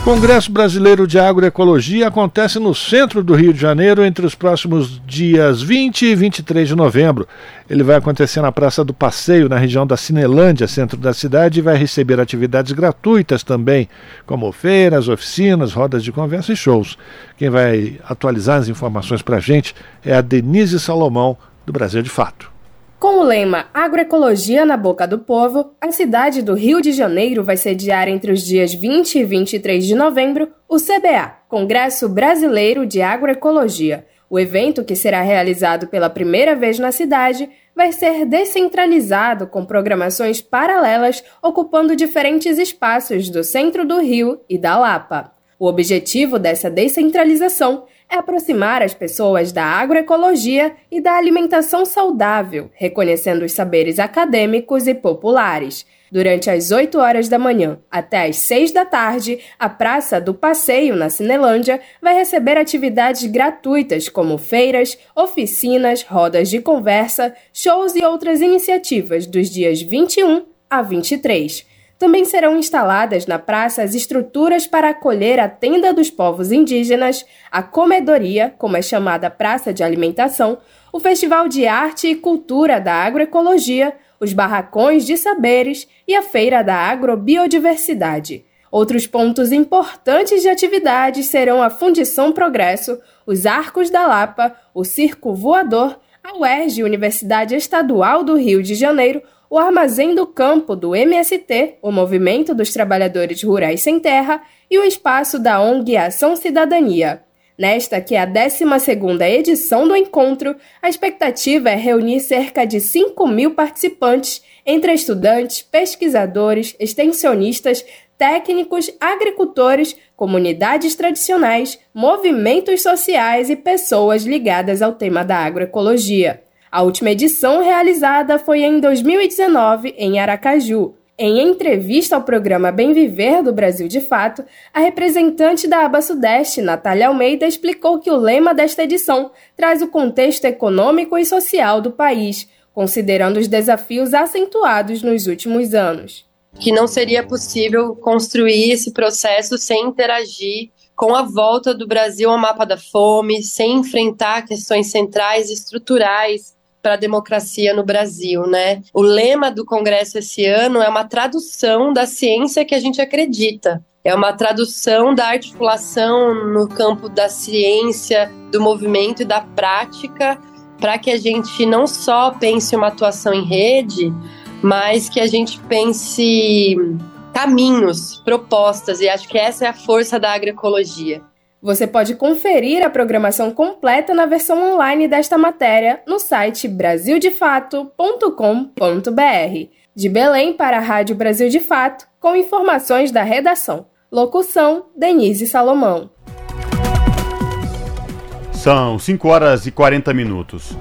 Speaker 1: Congresso Brasileiro de Agroecologia acontece no centro do Rio de Janeiro entre os próximos dias 20 e 23 de novembro. Ele vai acontecer na Praça do Passeio, na região da Cinelândia, centro da cidade, e vai receber atividades gratuitas também, como feiras, oficinas, rodas de conversa e shows. Quem vai atualizar as informações para a gente é a Denise Salomão, do Brasil de Fato.
Speaker 19: Com o lema Agroecologia na Boca do Povo, a cidade do Rio de Janeiro vai sediar entre os dias 20 e 23 de novembro o CBA, Congresso Brasileiro de Agroecologia. O evento, que será realizado pela primeira vez na cidade, vai ser descentralizado com programações paralelas ocupando diferentes espaços do centro do Rio e da Lapa. O objetivo dessa descentralização é aproximar as pessoas da agroecologia e da alimentação saudável, reconhecendo os saberes acadêmicos e populares. Durante as 8 horas da manhã até as 6 da tarde, a Praça do Passeio, na Cinelândia, vai receber atividades gratuitas como feiras, oficinas, rodas de conversa, shows e outras iniciativas dos dias 21 a 23. Também serão instaladas na praça as estruturas para acolher a tenda dos povos indígenas, a comedoria, como é chamada praça de alimentação, o Festival de Arte e Cultura da Agroecologia, os barracões de saberes e a Feira da Agrobiodiversidade. Outros pontos importantes de atividades serão a Fundição Progresso, os Arcos da Lapa, o Circo Voador, a UERJ, Universidade Estadual do Rio de Janeiro, o Armazém do Campo do MST, o Movimento dos Trabalhadores Rurais Sem Terra, e o espaço da ONG Ação Cidadania. Nesta, que é a 12ª edição do encontro, a expectativa é reunir cerca de 5 mil participantes, entre estudantes, pesquisadores, extensionistas, técnicos, agricultores, comunidades tradicionais, movimentos sociais e pessoas ligadas ao tema da agroecologia. A última edição realizada foi em 2019, em Aracaju. Em entrevista ao programa Bem Viver do Brasil de Fato, a representante da Aba Sudeste, Natália Almeida, explicou que o lema desta edição traz o contexto econômico e social do país, considerando os desafios acentuados nos últimos anos.
Speaker 21: Que não seria possível construir esse processo sem interagir com a volta do Brasil ao mapa da fome, sem enfrentar questões centrais e estruturais para a democracia no Brasil, né? O lema do Congresso esse ano é uma tradução da ciência que a gente acredita. É uma tradução da articulação no campo da ciência, do movimento e da prática, para que a gente não só pense uma atuação em rede, mas que a gente pense caminhos, propostas, e acho que essa é a força da agroecologia.
Speaker 19: Você pode conferir a programação completa na versão online desta matéria no site brasildefato.com.br. De Belém para a Rádio Brasil de Fato, com informações da redação. Locução: Denise Salomão.
Speaker 3: São 5 horas e 40 minutos.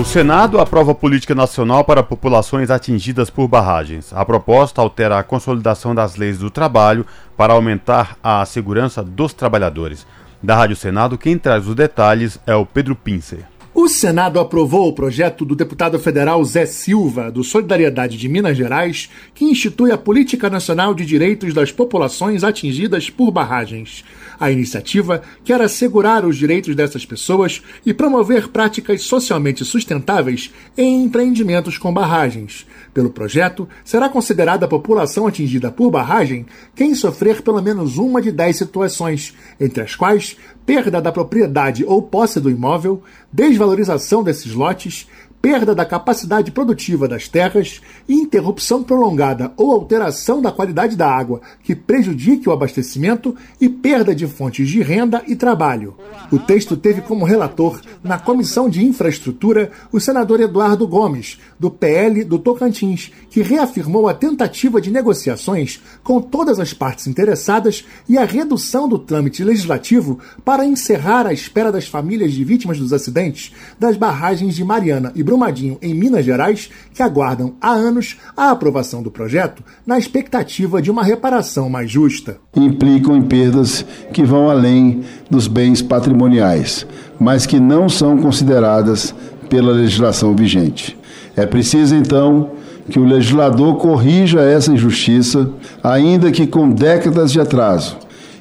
Speaker 3: O Senado aprova política nacional para populações atingidas por barragens. A proposta altera a consolidação das leis do trabalho para aumentar a segurança dos trabalhadores. Da Rádio Senado, quem traz os detalhes é o Pedro Pincer.
Speaker 17: O Senado aprovou o projeto do deputado federal Zé Silva, do Solidariedade de Minas Gerais, que institui a Política Nacional de Direitos das Populações Atingidas por Barragens. A iniciativa quer assegurar os direitos dessas pessoas e promover práticas socialmente sustentáveis em empreendimentos com barragens. Pelo projeto, será considerada a população atingida por barragem quem sofrer pelo menos uma de dez situações, entre as quais perda da propriedade ou posse do imóvel, desvalorização desses lotes, perda da capacidade produtiva das terras, interrupção prolongada ou alteração da qualidade da água que prejudique o abastecimento e perda de fontes de renda e trabalho. O texto teve como relator, na Comissão de Infraestrutura, o senador Eduardo Gomes, do PL do Tocantins, que reafirmou a tentativa de negociações com todas as partes interessadas e a redução do trâmite legislativo para encerrar a espera das famílias de vítimas dos acidentes das barragens de Mariana e Brumadinho, em Minas Gerais, que aguardam há anos a aprovação do projeto na expectativa de uma reparação mais justa.
Speaker 22: Implicam em perdas que vão além dos bens patrimoniais, mas que não são consideradas pela legislação vigente. É preciso, então, que o legislador corrija essa injustiça, ainda que com décadas de atraso,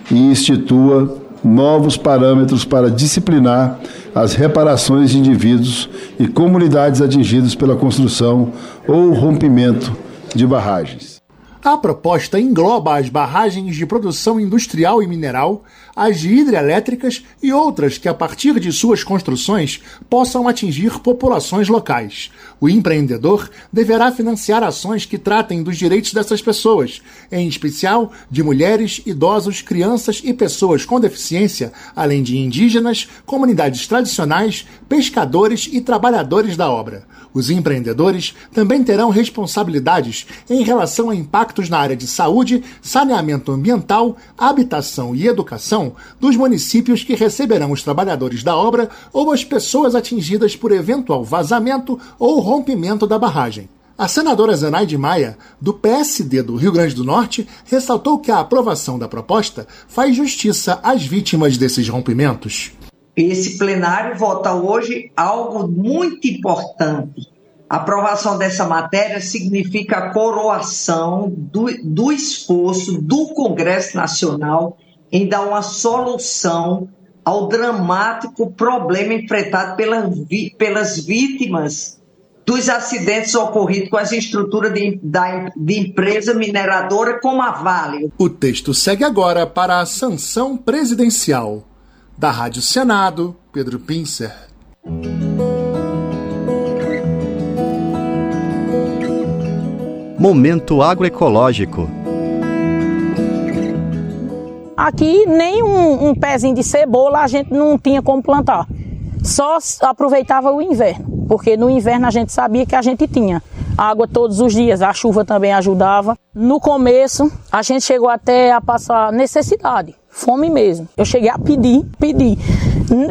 Speaker 22: e institua novos parâmetros para disciplinar as reparações de indivíduos e comunidades atingidos pela construção ou rompimento de barragens.
Speaker 17: A proposta engloba as barragens de produção industrial e mineral, as de hidrelétricas e outras que, a partir de suas construções, possam atingir populações locais. O empreendedor deverá financiar ações que tratem dos direitos dessas pessoas, em especial de mulheres, idosos, crianças e pessoas com deficiência, além de indígenas, comunidades tradicionais, pescadores e trabalhadores da obra. Os empreendedores também terão responsabilidades em relação a impactos na área de saúde, saneamento ambiental, habitação e educação dos municípios que receberão os trabalhadores da obra ou as pessoas atingidas por eventual vazamento ou rompimento da barragem. A senadora Zenaide Maia, do PSD do Rio Grande do Norte, ressaltou que a aprovação da proposta faz justiça às vítimas desses rompimentos.
Speaker 23: Esse plenário vota hoje algo muito importante. A aprovação dessa matéria significa a coroação do, do esforço do Congresso Nacional em dar uma solução ao dramático problema enfrentado pela, pelas vítimas dos acidentes ocorridos com as estruturas de, da, de empresa mineradora como a Vale.
Speaker 17: O texto segue agora para a sanção presidencial. Da Rádio Senado, Pedro Pincer.
Speaker 24: Momento agroecológico.
Speaker 25: Aqui nem um, um pezinho de cebola a gente não tinha como plantar. Só aproveitava o inverno, porque no inverno a gente sabia que a gente tinha água todos os dias, a chuva também ajudava. No começo, a gente chegou até a passar necessidade fome mesmo. Eu cheguei a pedir, pedir.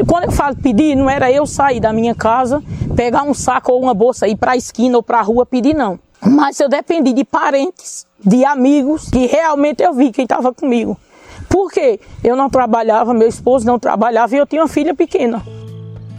Speaker 25: Quando eu falo pedir, não era eu sair da minha casa, pegar um saco ou uma bolsa, ir para a esquina ou para a rua pedir, não. Mas eu dependi de parentes, de amigos, que realmente eu vi quem estava comigo. Por quê? Eu não trabalhava, meu esposo não trabalhava e eu tinha uma filha pequena.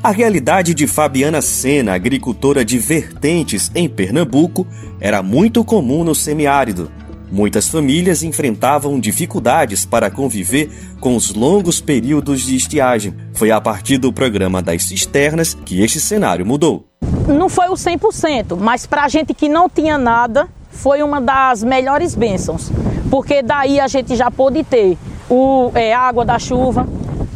Speaker 24: A realidade de Fabiana Sena, agricultora de vertentes em Pernambuco, era muito comum no semiárido. Muitas famílias enfrentavam dificuldades para conviver com os longos períodos de estiagem. Foi a partir do programa das cisternas que este cenário mudou.
Speaker 25: não foi o 100%, mas para a gente que não tinha nada, foi uma das melhores bênçãos, porque daí a gente já pôde ter o, é, água da chuva.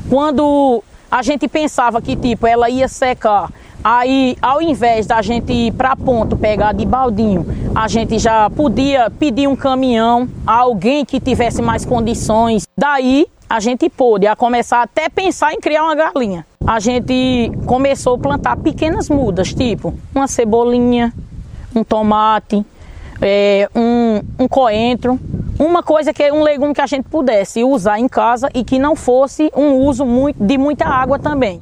Speaker 25: Quando a gente pensava que tipo ela ia secar, aí ao invés da gente ir para ponto pegar de baldinho, a gente já podia pedir um caminhão a alguém que tivesse mais condições. Daí a gente pôde a começar até pensar em criar uma galinha. A gente começou a plantar pequenas mudas, tipo uma cebolinha, um tomate, é, um, um coentro, uma coisa que é um legume que a gente pudesse usar em casa e que não fosse um uso muito, de muita água também.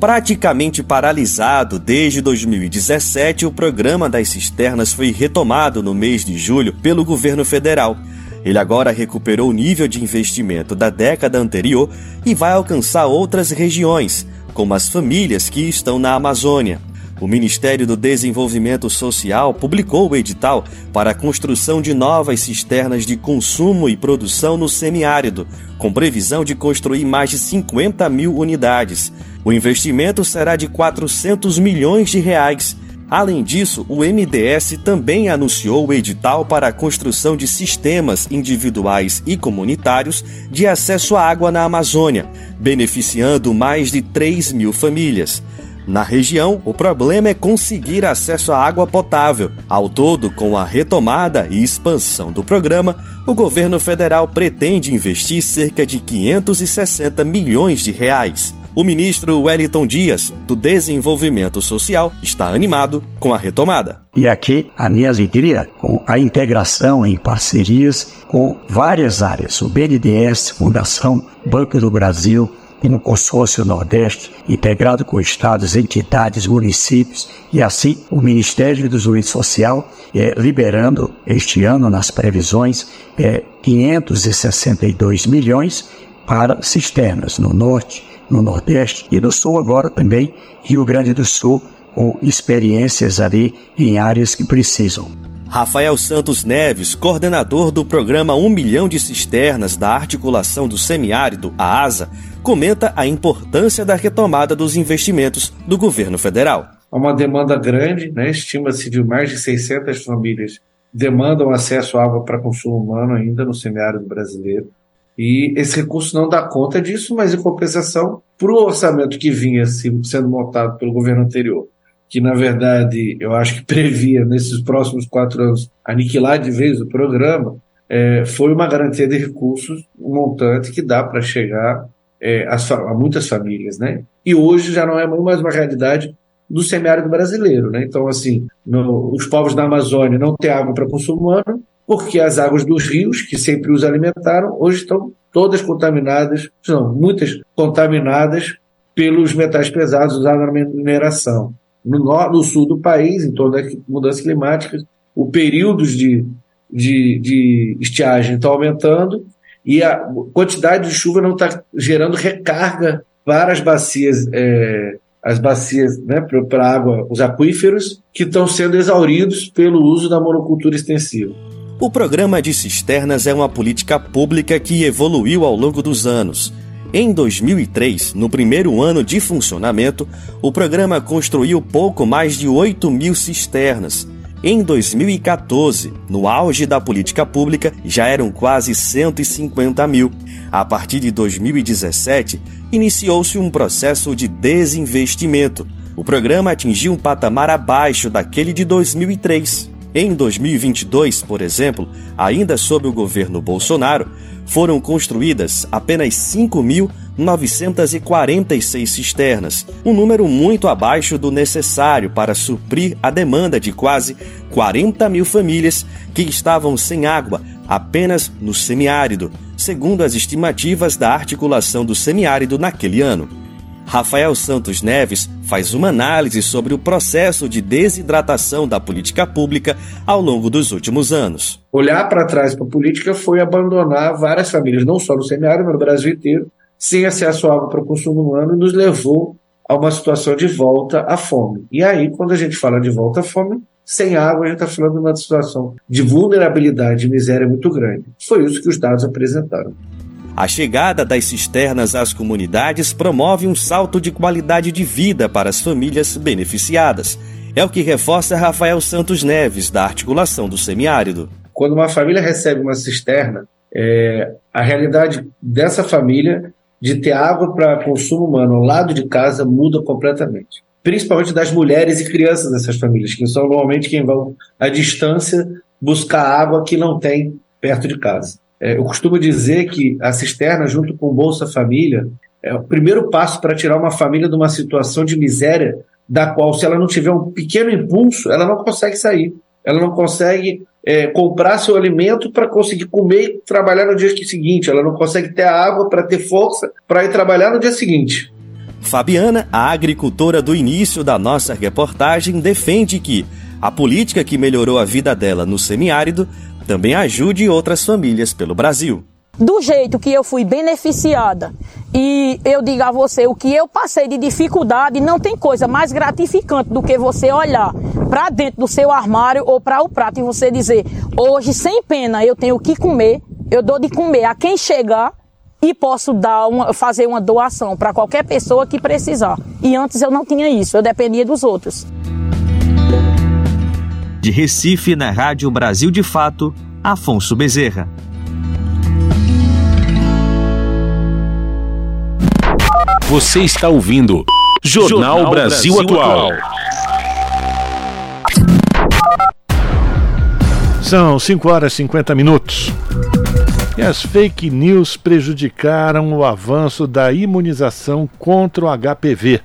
Speaker 24: Praticamente paralisado desde 2017, o programa das cisternas foi retomado no mês de julho pelo governo federal. Ele agora recuperou o nível de investimento da década anterior e vai alcançar outras regiões, como as famílias que estão na Amazônia. O Ministério do Desenvolvimento Social publicou o edital para a construção de novas cisternas de consumo e produção no semiárido, com previsão de construir mais de 50 mil unidades. O investimento será de 400 milhões de reais. Além disso, o MDS também anunciou o edital para a construção de sistemas individuais e comunitários de acesso à água na Amazônia, beneficiando mais de 3 mil famílias. Na região, o problema é conseguir acesso à água potável. Ao todo, com a retomada e expansão do programa, o governo federal pretende investir cerca de 560 milhões de reais. O ministro Wellington Dias, do Desenvolvimento Social, está animado com a retomada.
Speaker 26: E aqui a minha alegria com a integração em parcerias com várias áreas, o BNDES, Fundação Banco do Brasil, e no consórcio Nordeste, integrado com estados, entidades, municípios, e assim o Ministério do Desenvolvimento Social é, liberando este ano nas previsões é, 562 milhões para cisternas no Norte, no Nordeste e no Sul agora também Rio Grande do Sul com experiências ali em áreas que precisam.
Speaker 24: Rafael Santos Neves, coordenador do programa 1 milhão de cisternas da articulação do semiárido, a ASA, comenta a importância da retomada dos investimentos do governo federal.
Speaker 27: Há uma demanda grande, né? estima-se de mais de 600 famílias demandam acesso à água para consumo humano ainda no semiárido brasileiro. E esse recurso não dá conta disso, mas em compensação, para o orçamento que vinha sendo montado pelo governo anterior, que na verdade eu acho que previa nesses próximos quatro anos aniquilar de vez o programa, é, foi uma garantia de recursos, um montante que dá para chegar é, a, a, muitas famílias, né? E hoje já não é mais uma realidade do semiárido brasileiro, né? Então, assim, no, os povos da Amazônia não têm água para consumo humano, porque as águas dos rios, que sempre os alimentaram, hoje estão todas contaminadas, não, muitas contaminadas pelos metais pesados usados na mineração no, no sul do país, em torno das mudanças climáticas, o períodos de, de, de estiagem estão aumentando e a quantidade de chuva não está gerando recarga para as bacias, é, as bacias né, para água, os aquíferos, que estão sendo exauridos pelo uso da monocultura extensiva.
Speaker 24: O programa de cisternas é uma política pública que evoluiu ao longo dos anos em 2003, no primeiro ano de funcionamento, o programa construiu pouco mais de 8 mil cisternas. Em 2014, no auge da política pública, já eram quase 150 mil. A partir de 2017, iniciou-se um processo de desinvestimento. O programa atingiu um patamar abaixo daquele de 2003. Em 2022, por exemplo, ainda sob o governo Bolsonaro, foram construídas apenas 5.946 cisternas, um número muito abaixo do necessário para suprir a demanda de quase 40 mil famílias que estavam sem água apenas no semiárido, segundo as estimativas da articulação do semiárido naquele ano. Rafael Santos Neves faz uma análise sobre o processo de desidratação da política pública ao longo dos últimos anos.
Speaker 27: Olhar para trás para a política foi abandonar várias famílias, não só no semiárido, mas no Brasil inteiro, sem acesso à água para o consumo humano, e nos levou a uma situação de volta à fome. E aí, quando a gente fala de volta à fome, sem água, a gente está falando de uma situação de vulnerabilidade e miséria muito grande. Foi isso que os dados apresentaram.
Speaker 24: A chegada das cisternas às comunidades promove um salto de qualidade de vida para as famílias beneficiadas. É o que reforça Rafael Santos Neves, da articulação do semiárido.
Speaker 27: Quando uma família recebe uma cisterna, é, a realidade dessa família de ter água para consumo humano ao lado de casa muda completamente. Principalmente das mulheres e crianças dessas famílias, que são normalmente quem vão à distância buscar água que não tem perto de casa. É, eu costumo dizer que a cisterna, junto com o Bolsa Família, é o primeiro passo para tirar uma família de uma situação de miséria, da qual, se ela não tiver um pequeno impulso, ela não consegue sair. Ela não consegue é, comprar seu alimento para conseguir comer e trabalhar no dia seguinte. Ela não consegue ter água para ter força para ir trabalhar no dia seguinte.
Speaker 24: Fabiana, a agricultora do início da nossa reportagem, defende que a política que melhorou a vida dela no semiárido também ajude outras famílias pelo Brasil.
Speaker 25: Do jeito que eu fui beneficiada e eu digo a você o que eu passei de dificuldade, não tem coisa mais gratificante do que você olhar para dentro do seu armário ou para o prato e você dizer: hoje, sem pena, eu tenho o que comer, eu dou de comer a quem chegar e posso dar uma, fazer uma doação para qualquer pessoa que precisar. E antes eu não tinha isso, eu dependia dos outros.
Speaker 24: De Recife, na Rádio Brasil de Fato, Afonso Bezerra.
Speaker 2: Você está ouvindo Jornal, Jornal Brasil, Brasil Atual. Atual.
Speaker 1: São 5 horas e 50 minutos. E as fake news prejudicaram o avanço da imunização contra o HPV.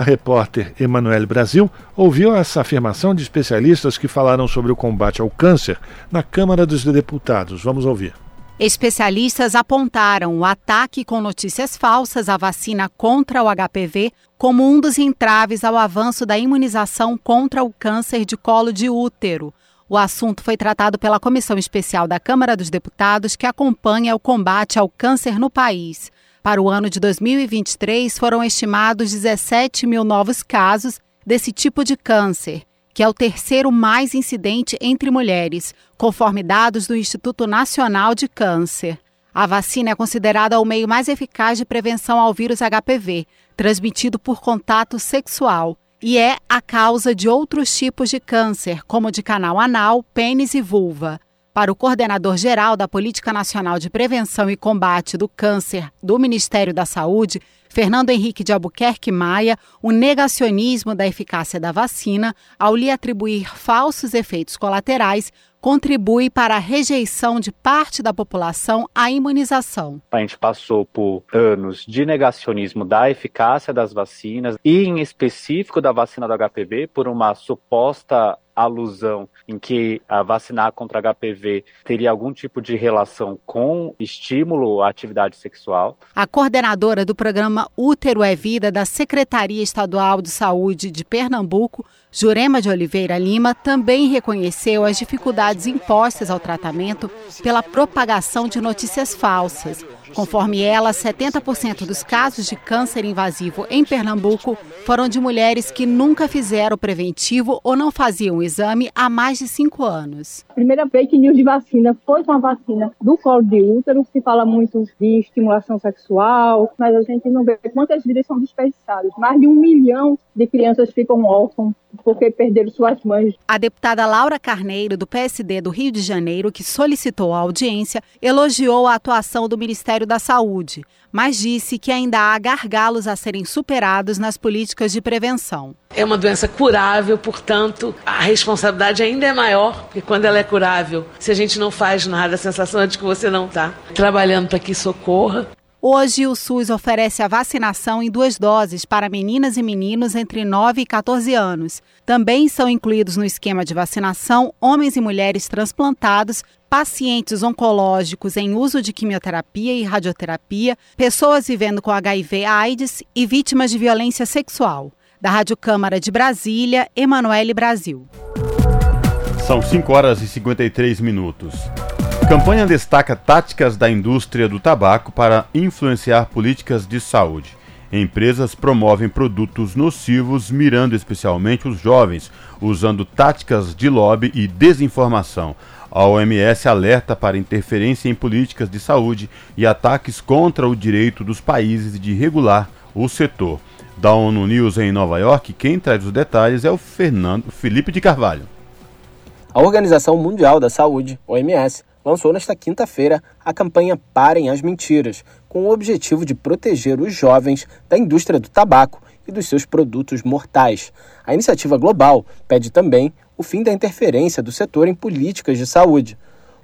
Speaker 1: A repórter Emanuele Brasil ouviu essa afirmação de especialistas que falaram sobre o combate ao câncer na Câmara dos Deputados. Vamos ouvir.
Speaker 15: Especialistas apontaram o ataque com notícias falsas à vacina contra o HPV como um dos entraves ao avanço da imunização contra o câncer de colo de útero. O assunto foi tratado pela Comissão Especial da Câmara dos Deputados, que acompanha o combate ao câncer no país. Para o ano de 2023, foram estimados 17 mil novos casos desse tipo de câncer, que é o terceiro mais incidente entre mulheres, conforme dados do Instituto Nacional de Câncer. A vacina é considerada o meio mais eficaz de prevenção ao vírus HPV, transmitido por contato sexual e é a causa de outros tipos de câncer, como de canal anal, pênis e vulva. Para o coordenador geral da Política Nacional de Prevenção e Combate do Câncer do Ministério da Saúde, Fernando Henrique de Albuquerque Maia, o negacionismo da eficácia da vacina, ao lhe atribuir falsos efeitos colaterais, contribui para a rejeição de parte da população à imunização.
Speaker 28: A gente passou por anos de negacionismo da eficácia das vacinas e, em específico, da vacina do HPV, por uma suposta alusão em que a vacinar contra HPV teria algum tipo de relação com estímulo à atividade sexual.
Speaker 15: A coordenadora do programa Útero é Vida da Secretaria Estadual de Saúde de Pernambuco, Jurema de Oliveira Lima, também reconheceu as dificuldades impostas ao tratamento pela propagação de notícias falsas Conforme ela, 70% dos casos de câncer invasivo em Pernambuco foram de mulheres que nunca fizeram preventivo ou não faziam o exame há mais de cinco anos.
Speaker 29: A primeira fake news de vacina foi uma vacina do colo de útero. Se fala muito de estimulação sexual, mas a gente não vê quantas vidas são desperdiçadas. Mais de um milhão de crianças ficam órfãos porque perderam suas mães.
Speaker 15: A deputada Laura Carneiro, do PSD do Rio de Janeiro, que solicitou a audiência, elogiou a atuação do Ministério da Saúde, mas disse que ainda há gargalos a serem superados nas políticas de prevenção.
Speaker 30: É uma doença curável, portanto, a responsabilidade ainda é maior, porque quando ela é curável, se a gente não faz nada, a sensação é de que você não está trabalhando para que socorra.
Speaker 15: Hoje, o SUS oferece a vacinação em duas doses para meninas e meninos entre 9 e 14 anos. Também são incluídos no esquema de vacinação homens e mulheres transplantados, pacientes oncológicos em uso de quimioterapia e radioterapia, pessoas vivendo com HIV/AIDS e vítimas de violência sexual. Da Rádio Câmara de Brasília, Emanuele Brasil.
Speaker 3: São 5 horas e 53 minutos. Campanha destaca táticas da indústria do tabaco para influenciar políticas de saúde. Empresas promovem produtos nocivos, mirando especialmente os jovens, usando táticas de lobby e desinformação. A OMS alerta para interferência em políticas de saúde e ataques contra o direito dos países de regular o setor. da ONU News em Nova York, quem traz os detalhes é o Fernando Felipe de Carvalho.
Speaker 6: A Organização Mundial da Saúde, OMS, lançou nesta quinta-feira a campanha Parem as Mentiras, com o objetivo de proteger os jovens da indústria do tabaco e dos seus produtos mortais. A iniciativa global pede também o fim da interferência do setor em políticas de saúde.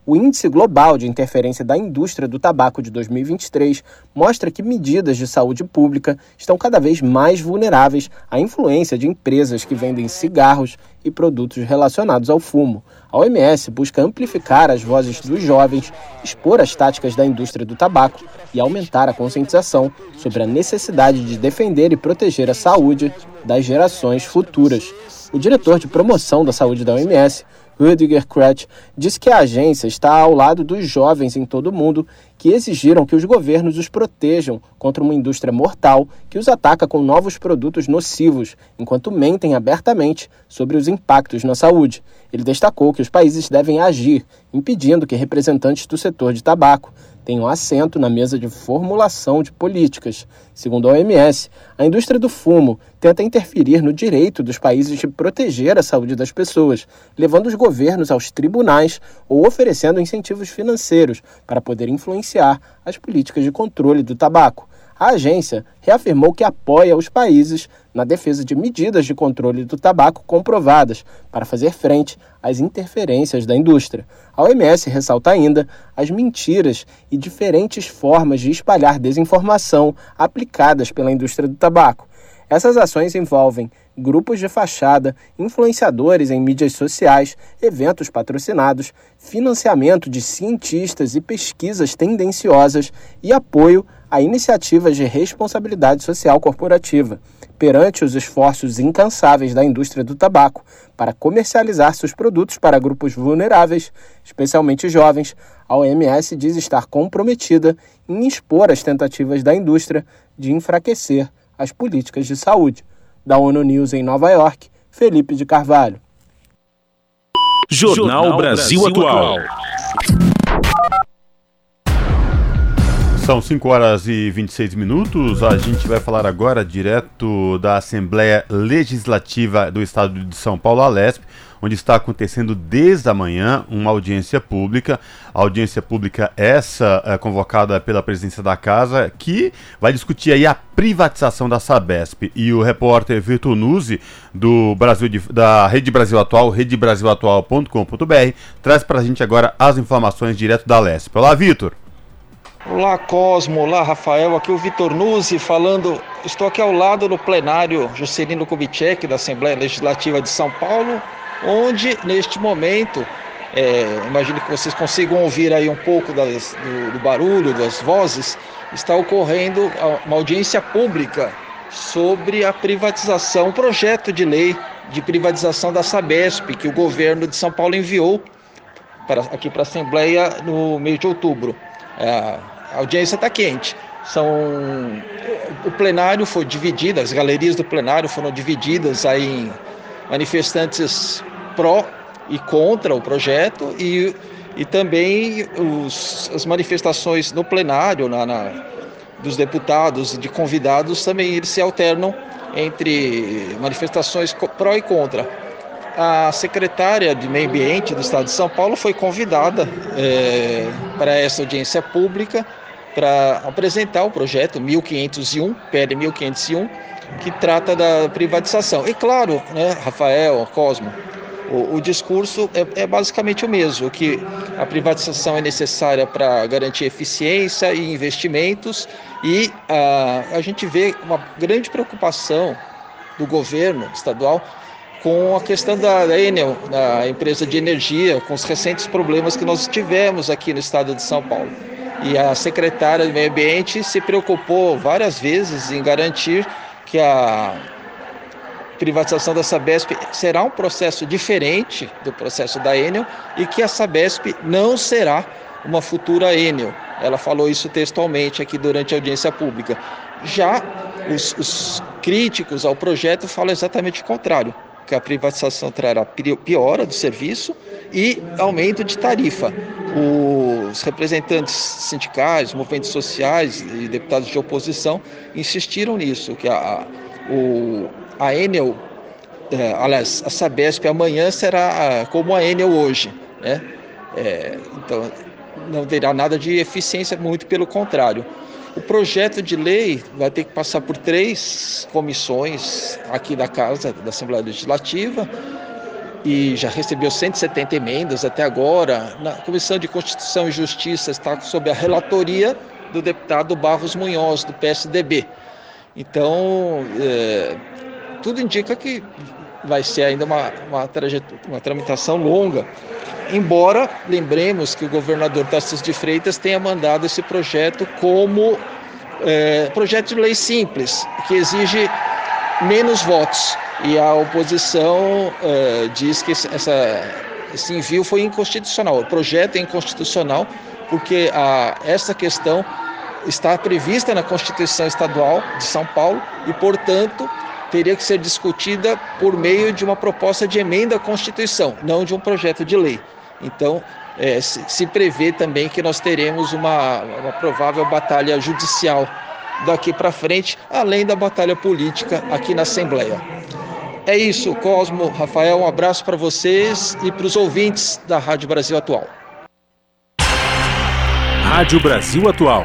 Speaker 6: O Índice Global de Interferência da Indústria do Tabaco de 2023 mostra que medidas de saúde pública estão cada vez mais vulneráveis à influência de empresas que vendem cigarros e produtos relacionados ao fumo. A OMS busca amplificar as vozes dos jovens, expor as táticas da indústria do tabaco e aumentar a conscientização sobre a necessidade de defender e proteger a saúde das gerações futuras. O diretor de promoção da saúde da OMS, Rudiger Kretsch diz que a agência está ao lado dos jovens em todo o mundo que exigiram que os governos os protejam contra uma indústria mortal que os ataca com novos produtos nocivos, enquanto mentem abertamente sobre os impactos na saúde. Ele destacou que os países devem agir, impedindo que representantes do setor de tabaco tenham assento na mesa de formulação de políticas. Segundo a OMS, a indústria do fumo tenta interferir no direito dos países de proteger a saúde das pessoas, levando os governos aos tribunais ou oferecendo incentivos financeiros para poder influenciar as políticas de controle do tabaco. A agência reafirmou que apoia os países na defesa de medidas de controle do tabaco comprovadas para fazer frente às interferências da indústria. A OMS ressalta ainda as mentiras e diferentes formas de espalhar desinformação aplicadas pela indústria do tabaco. Essas ações envolvem grupos de fachada, influenciadores em mídias sociais, eventos patrocinados, financiamento de cientistas e pesquisas tendenciosas e apoio a iniciativas de responsabilidade social corporativa, perante os esforços incansáveis da indústria do tabaco para comercializar seus produtos para grupos vulneráveis, especialmente jovens, a OMS diz estar comprometida em expor as tentativas da indústria de enfraquecer as políticas de saúde. Da ONU News em Nova York, Felipe de Carvalho.
Speaker 2: Jornal Brasil Atual.
Speaker 3: São 5 horas e 26 minutos. A gente vai falar agora direto da Assembleia Legislativa do Estado de São Paulo, a LESP, onde está acontecendo desde a manhã uma audiência pública. A audiência pública essa é convocada pela presidência da casa, que vai discutir aí a privatização da Sabesp. E o repórter Vitor Nuzzi, do Brasil da Rede Brasil Atual, redebrasilatual.com.br, traz para a gente agora as informações direto da LESP. Olá, Vitor!
Speaker 31: Olá Cosmo, olá Rafael, aqui o Vitor Nuzzi falando. Estou aqui ao lado do plenário Juscelino Kubitschek da Assembleia Legislativa de São Paulo, onde neste momento, é, imagino que vocês consigam ouvir aí um pouco das, do, do barulho, das vozes, está ocorrendo uma audiência pública sobre a privatização, um projeto de lei de privatização da Sabesp que o governo de São Paulo enviou para, aqui para a Assembleia no mês de outubro. É, a audiência está quente. São o plenário foi dividido, as galerias do plenário foram divididas aí em manifestantes pró e contra o projeto e, e também os, as manifestações no plenário na, na, dos deputados e de convidados também eles se alternam entre manifestações pró e contra. A secretária de Meio Ambiente do Estado de São Paulo foi convidada é, para essa audiência pública para apresentar o projeto 1501, PL 1501, que trata da privatização. E claro, né, Rafael, Cosmo, o, o discurso é, é, basicamente o mesmo, que a privatização é necessária para garantir eficiência e investimentos e a, gente vê uma grande preocupação do governo estadual com a questão da Enel, da empresa de energia, com os recentes problemas que nós tivemos aqui no estado de São Paulo. E a secretária do Meio Ambiente se preocupou várias vezes em garantir que a privatização da Sabesp será um processo diferente do processo da Enel e que a Sabesp não será uma futura Enel. Ela falou isso textualmente aqui durante a audiência pública. Já os, os críticos ao projeto falam exatamente o contrário que a privatização trará piora do serviço e aumento de tarifa. Os representantes sindicais, movimentos sociais e deputados de oposição insistiram nisso, que a, O, a Enel, é, aliás, a Sabesp amanhã será como a Enel hoje, né? É, então, não terá nada de eficiência, muito pelo contrário. O projeto de lei vai ter que passar por três comissões aqui da Casa, da Assembleia Legislativa, e já recebeu 170 emendas até agora. Na Comissão de Constituição e Justiça está sob a relatoria do deputado Barros Munhoz, do PSDB. Então, é, tudo indica que vai ser ainda uma, uma, uma tramitação longa. Embora lembremos que o governador Tarcísio de Freitas tenha mandado esse projeto como é, projeto de lei simples, que exige menos votos e a oposição uh, diz que essa, esse envio foi inconstitucional. O projeto é inconstitucional porque a, essa questão está prevista na Constituição Estadual de São Paulo e, portanto, teria que ser discutida por meio de uma proposta de emenda à Constituição, não de um projeto de lei. Então, é, se, se, prevê também que nós teremos uma, uma provável batalha judicial daqui para frente, além da batalha política aqui na Assembleia. É isso, Cosmo, Rafael, um abraço para vocês e para os ouvintes da Rádio Brasil Atual.
Speaker 2: Rádio Brasil Atual.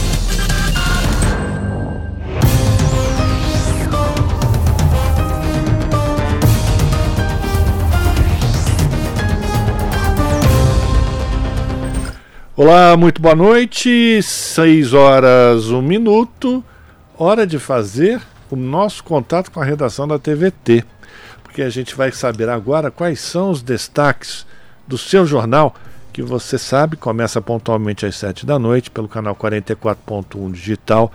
Speaker 1: Olá, muito boa noite. 6 horas, 1 minuto. Hora de fazer o nosso contato com a redação da TVT. Porque a gente vai saber agora quais são os destaques do seu jornal que você sabe, começa pontualmente às 7 da noite pelo canal 44.1 digital,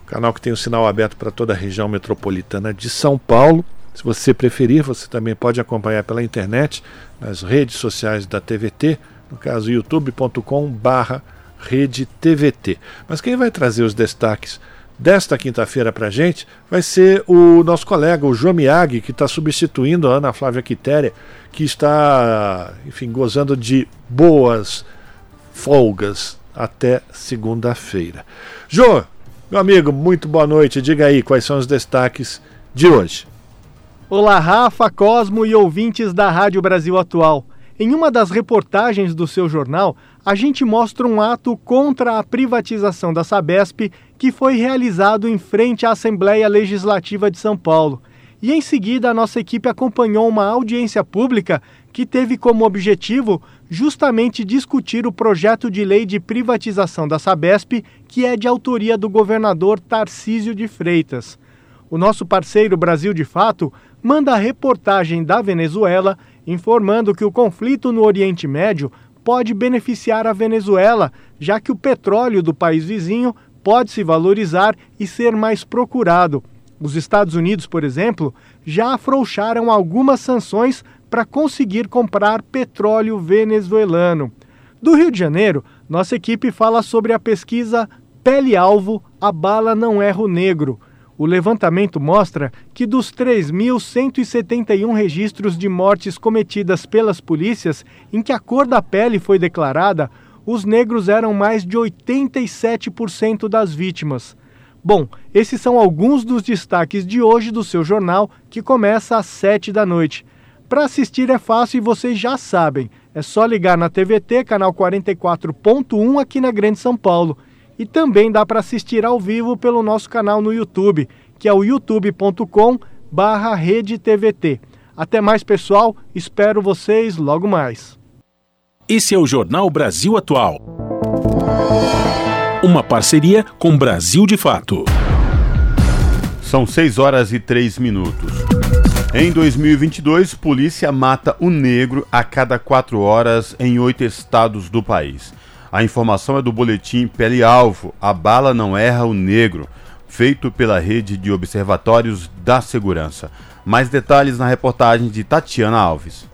Speaker 1: o canal que tem o sinal aberto para toda a região metropolitana de São Paulo. Se você preferir, você também pode acompanhar pela internet, nas redes sociais da TVT, no caso youtube.com/barra rede TVT. Mas quem vai trazer os destaques desta quinta-feira para a gente vai ser o nosso colega, o João Miyagi, que está substituindo a Ana Flávia Quitéria, que está, enfim, gozando de boas folgas até segunda-feira. Jô, meu amigo, muito boa noite. Diga aí quais são os destaques de hoje.
Speaker 32: Olá, Rafa, Cosmo e ouvintes da Rádio Brasil Atual. Em uma das reportagens do seu jornal, a gente mostra um ato contra a privatização da Sabesp que foi realizado em frente à Assembleia Legislativa de São Paulo. E em seguida, a nossa equipe acompanhou uma audiência pública que teve como objetivo justamente discutir o projeto de lei de privatização da Sabesp, que é de autoria do governador Tarcísio de Freitas. O nosso parceiro Brasil de Fato manda a reportagem da Venezuela informando que o conflito no Oriente Médio pode beneficiar a Venezuela, já que o petróleo do país vizinho pode se valorizar e ser mais procurado. Os Estados Unidos, por exemplo, já afrouxaram algumas sanções para conseguir comprar petróleo venezuelano. Do Rio de Janeiro, nossa equipe fala sobre a pesquisa Pele-Alvo, a bala não erra o negro. O levantamento mostra que dos 3.171 registros de mortes cometidas pelas polícias em que a cor da pele foi declarada, os negros eram mais de 87% das vítimas. Bom, esses são alguns dos destaques de hoje do seu jornal, que começa às 7 da noite. Para assistir é fácil e vocês já sabem. É só ligar na TVT, canal 44.1 aqui na Grande São Paulo. E também dá para assistir ao vivo pelo nosso canal no YouTube, que é o youtube.com barra Até mais, pessoal. Espero vocês logo mais.
Speaker 2: Esse é o Jornal Brasil Atual. Uma parceria com Brasil de Fato.
Speaker 3: São 6 horas e 3 minutos. Em 2022, polícia mata um negro a cada 4 horas em oito estados do país. A informação é do boletim Pele Alvo, a bala não erra o negro, feito pela rede de observatórios da segurança. Mais detalhes na reportagem de Tatiana Alves.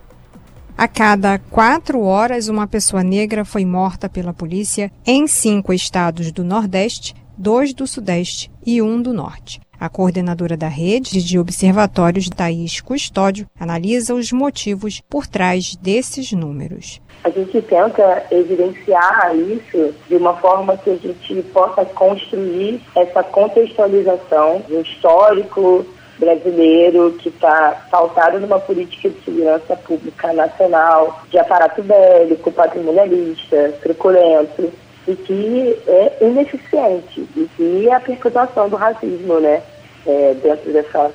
Speaker 33: A cada quatro horas, uma pessoa negra foi morta pela polícia em cinco estados do Nordeste, dois do Sudeste e um do Norte. A coordenadora da rede de observatórios, Thaís Custódio, analisa os motivos por trás desses números.
Speaker 34: A gente tenta evidenciar isso de uma forma que a gente possa construir essa contextualização do histórico brasileiro que está pautado numa política de segurança pública nacional, de aparato bélico, patrimonialista, truculento, e que é ineficiente, e que é a perpetuação do racismo, né, é, dentro dessa,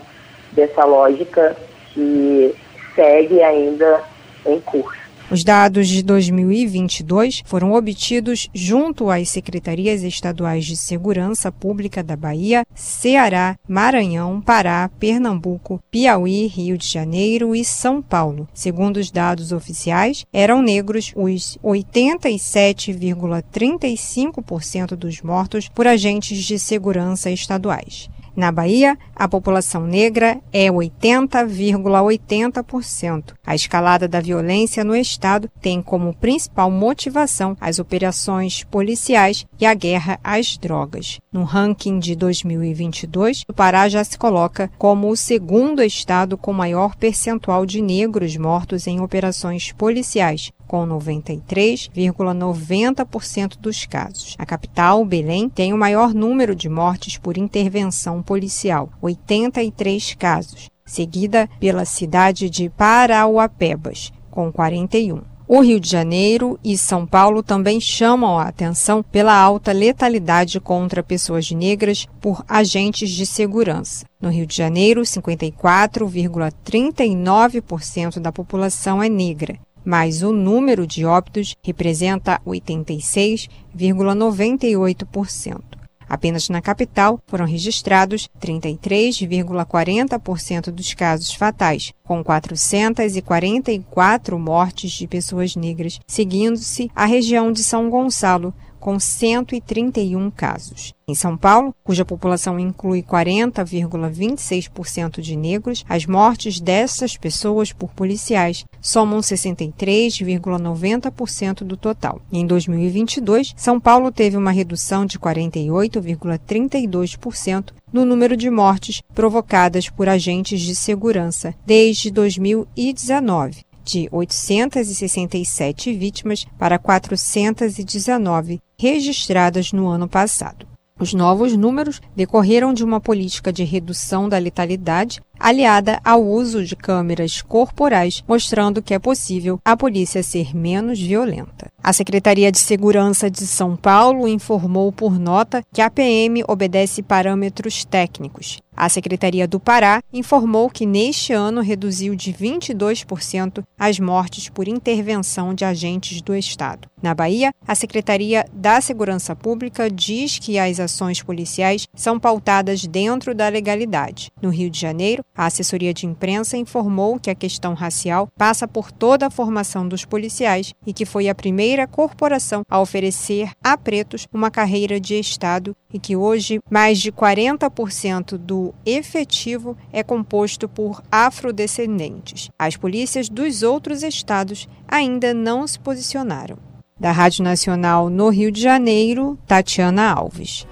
Speaker 34: dessa lógica que segue ainda em curso.
Speaker 33: Os dados de 2022 foram obtidos junto às secretarias estaduais de segurança pública da Bahia, Ceará, Maranhão, Pará, Pernambuco, Piauí, Rio de Janeiro e São Paulo. Segundo os dados oficiais, eram negros os 87,35% dos mortos por agentes de segurança estaduais. Na Bahia, a população negra é 80,80%. ,80%. A escalada da violência no estado tem como principal motivação as operações policiais e a guerra às drogas. No ranking de 2022, o Pará já se coloca como o segundo estado com maior percentual de negros mortos em operações policiais, com 93,90% dos casos. A capital, Belém, tem o maior número de mortes por intervenção policial, 83 casos, seguida pela cidade de Parauapebas, com 41. O Rio de Janeiro e São Paulo também chamam a atenção pela alta letalidade contra pessoas negras por agentes de segurança. No Rio de Janeiro, 54,39% da população é negra mas o número de óbitos representa 86,98%. Apenas na capital foram registrados 33,40% dos casos fatais, com 444 mortes de pessoas negras, seguindo-se a região de São Gonçalo, com 131 casos. Em São Paulo, cuja população inclui 40,26% de negros, as mortes dessas pessoas por policiais somam 63,90% do total. Em 2022, São Paulo teve uma redução de 48,32% no número de mortes provocadas por agentes de segurança desde 2019 de 867 vítimas para 419 registradas no ano passado. Os novos números decorreram de uma política de redução da letalidade aliada ao uso de câmeras corporais, mostrando que é possível a polícia ser menos violenta. A Secretaria de Segurança de São Paulo informou por nota que a PM obedece parâmetros técnicos. A Secretaria do Pará informou que neste ano reduziu de 22% as mortes por intervenção de agentes do Estado. Na Bahia, a Secretaria da Segurança Pública diz que as ações policiais são pautadas dentro da legalidade. No Rio de Janeiro, a assessoria de imprensa informou que a questão racial passa por toda a formação dos policiais e que foi a primeira corporação a oferecer a pretos uma carreira de Estado e que hoje mais de 40% do efetivo é composto por afrodescendentes. As polícias dos outros estados ainda não se posicionaram. Da Rádio Nacional no Rio de Janeiro, Tatiana Alves.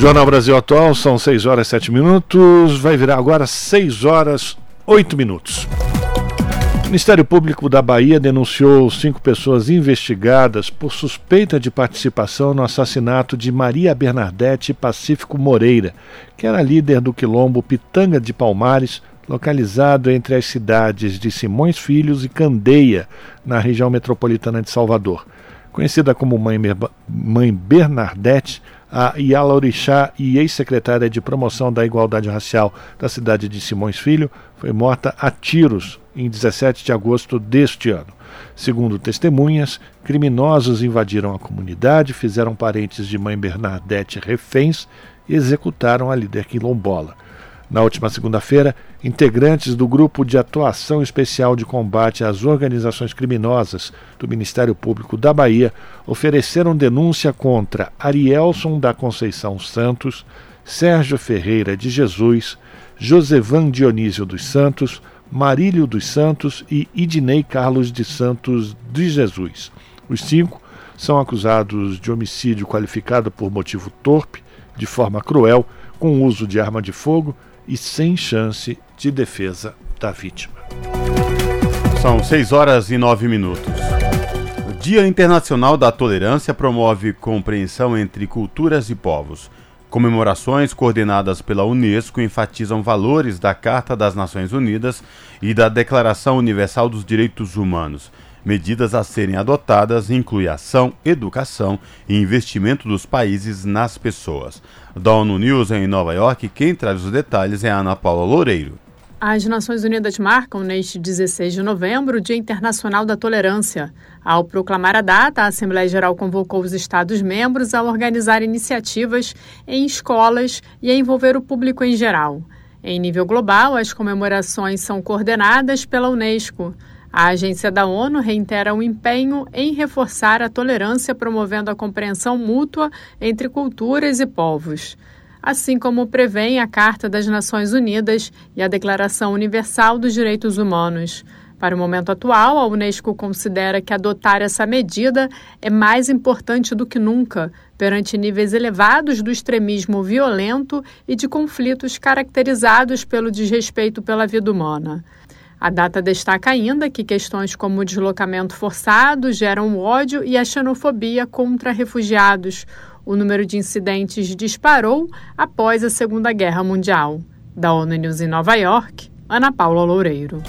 Speaker 1: Jornal Brasil Atual, são 6 horas e 7 minutos. Vai virar agora 6 horas 8 minutos. O Ministério Público da Bahia denunciou cinco pessoas investigadas por suspeita de participação no assassinato de Maria Bernadette Pacífico Moreira, que era líder do quilombo Pitanga de Palmares, localizado entre as cidades de Simões Filhos e Candeia, na região metropolitana de Salvador. Conhecida como Mãe, Mãe Bernadette, a Yala Orixá e ex-secretária de Promoção da Igualdade Racial da cidade de Simões Filho, foi morta a tiros em 17 de agosto deste ano. Segundo testemunhas, criminosos invadiram a comunidade, fizeram parentes de mãe Bernadette reféns e executaram a líder quilombola. Na última segunda-feira, integrantes do Grupo de Atuação Especial de Combate às Organizações Criminosas do Ministério Público da Bahia ofereceram denúncia contra Arielson da Conceição Santos, Sérgio Ferreira de Jesus, Josevan Dionísio dos Santos, Marílio dos Santos e Idinei Carlos de Santos de Jesus. Os cinco são acusados de homicídio qualificado por motivo torpe, de forma cruel, com uso de arma de fogo e sem chance de defesa da vítima.
Speaker 3: São 6 horas e 9 minutos. O Dia Internacional da Tolerância promove compreensão entre culturas e povos. Comemorações coordenadas pela Unesco enfatizam valores da Carta das Nações Unidas e da Declaração Universal dos Direitos Humanos. Medidas a serem adotadas incluem ação, educação e investimento dos países nas pessoas. Da ONU News em Nova York, quem traz os detalhes é Ana Paula Loureiro.
Speaker 35: As Nações Unidas marcam neste 16 de novembro o Dia Internacional da Tolerância. Ao proclamar a data, a Assembleia Geral convocou os Estados-membros a organizar iniciativas em escolas e a envolver o público em geral. Em nível global, as comemorações são coordenadas pela Unesco. A agência da ONU reitera o empenho em reforçar a tolerância, promovendo a compreensão mútua entre culturas e povos assim como prevêem a Carta das Nações Unidas e a Declaração Universal dos Direitos Humanos. Para o momento atual, a Unesco considera que adotar essa medida é mais importante do que nunca, perante níveis elevados do extremismo violento e de conflitos caracterizados pelo desrespeito pela vida humana. A data destaca ainda que questões como o deslocamento forçado geram ódio e a xenofobia contra refugiados, o número de incidentes disparou após a Segunda Guerra Mundial. Da ONU News em Nova York, Ana Paula Loureiro.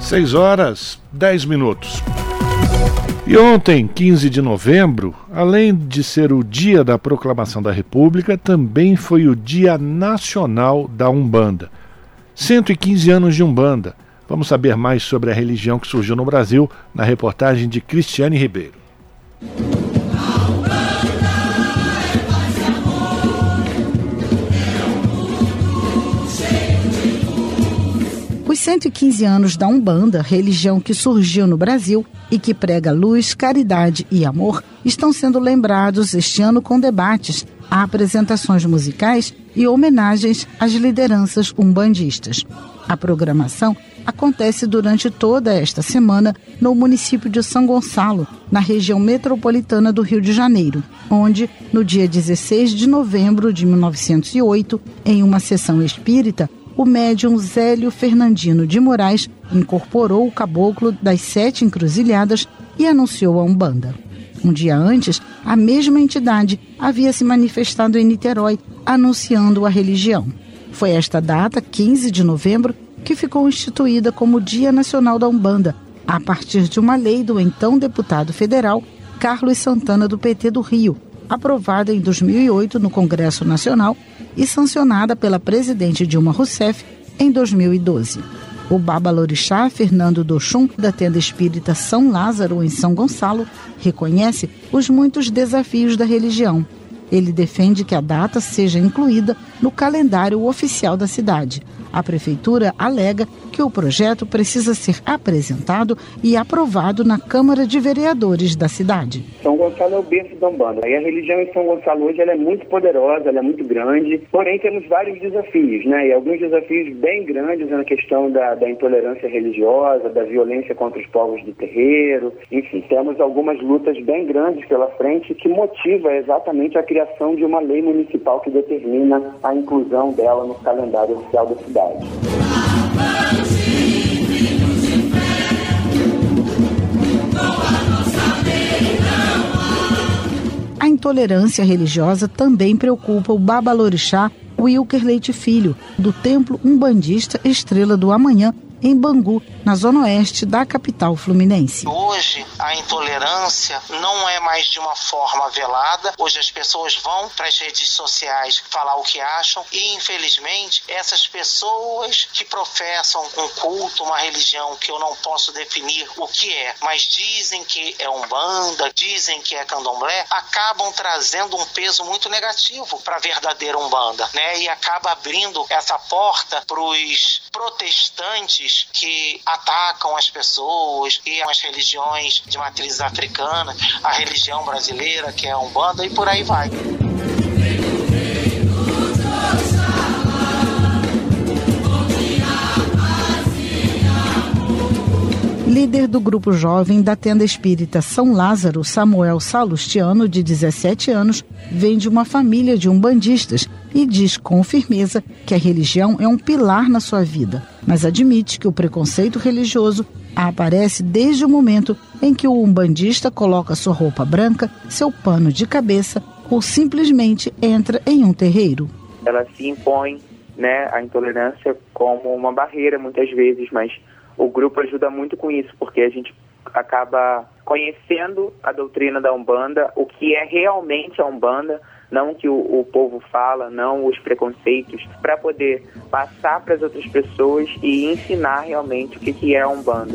Speaker 1: 6 horas 10 minutos. E ontem, 15 de novembro, além de ser o dia da proclamação da República, também foi o Dia Nacional da Umbanda. 115 anos de Umbanda. Vamos saber mais sobre a religião que surgiu no Brasil na reportagem de Cristiane Ribeiro.
Speaker 36: Os 115 anos da Umbanda, religião que surgiu no Brasil e que prega luz, caridade e amor, estão sendo lembrados este ano com debates, apresentações musicais e homenagens às lideranças umbandistas. A programação acontece durante toda esta semana no município de São Gonçalo, na região metropolitana do Rio de Janeiro, onde, no dia 16 de novembro de 1908, em uma sessão espírita, o médium Zélio Fernandino de Moraes incorporou o caboclo das sete encruzilhadas e anunciou a Umbanda. Um dia antes, a mesma entidade havia se manifestado em Niterói, anunciando a religião. Foi esta data, 15 de novembro, que ficou instituída como Dia Nacional da Umbanda, a partir de uma lei do então deputado federal Carlos Santana do PT do Rio, aprovada em 2008 no Congresso Nacional e sancionada pela presidente Dilma Rousseff em 2012. O Babalorixá Fernando Dochum, da tenda espírita São Lázaro, em São Gonçalo, reconhece os muitos desafios da religião. Ele defende que a data seja incluída no calendário oficial da cidade, a prefeitura alega que o projeto precisa ser apresentado e aprovado na Câmara de Vereadores da cidade.
Speaker 37: São Gonçalo é o berço da Umbanda. E a religião em São Gonçalo hoje é muito poderosa, é muito grande, porém temos vários desafios, né? E alguns desafios bem grandes na questão da, da intolerância religiosa, da violência contra os povos do terreiro. Enfim, temos algumas lutas bem grandes pela frente que motiva exatamente a criação de uma lei municipal que determina a inclusão dela no calendário oficial da cidade
Speaker 36: A intolerância religiosa também preocupa o babalorixá Wilker Leite Filho, do Templo Umbandista Estrela do Amanhã, em Bangu, na zona oeste da capital fluminense.
Speaker 38: Hoje, a intolerância não é mais de uma forma velada. Hoje, as pessoas vão para as redes sociais falar o que acham e, infelizmente, essas pessoas que professam um culto, uma religião que eu não posso definir o que é, mas dizem que é umbanda, dizem que é candomblé, acabam trazendo um peso muito negativo para a verdadeira umbanda, né? E acaba abrindo essa porta para os protestantes que atacam as pessoas e as religiões de matriz africana, a religião brasileira, que é a Umbanda, e por aí vai.
Speaker 36: líder do grupo jovem da tenda espírita São Lázaro, Samuel Salustiano, de 17 anos, vem de uma família de umbandistas e diz com firmeza que a religião é um pilar na sua vida, mas admite que o preconceito religioso aparece desde o momento em que o umbandista coloca sua roupa branca, seu pano de cabeça ou simplesmente entra em um terreiro.
Speaker 39: Ela se impõe né, a intolerância como uma barreira muitas vezes, mas o grupo ajuda muito com isso, porque a gente acaba conhecendo a doutrina da Umbanda, o que é realmente a Umbanda, não o que o, o povo fala, não os preconceitos, para poder passar para as outras pessoas e ensinar realmente o que, que é a Umbanda.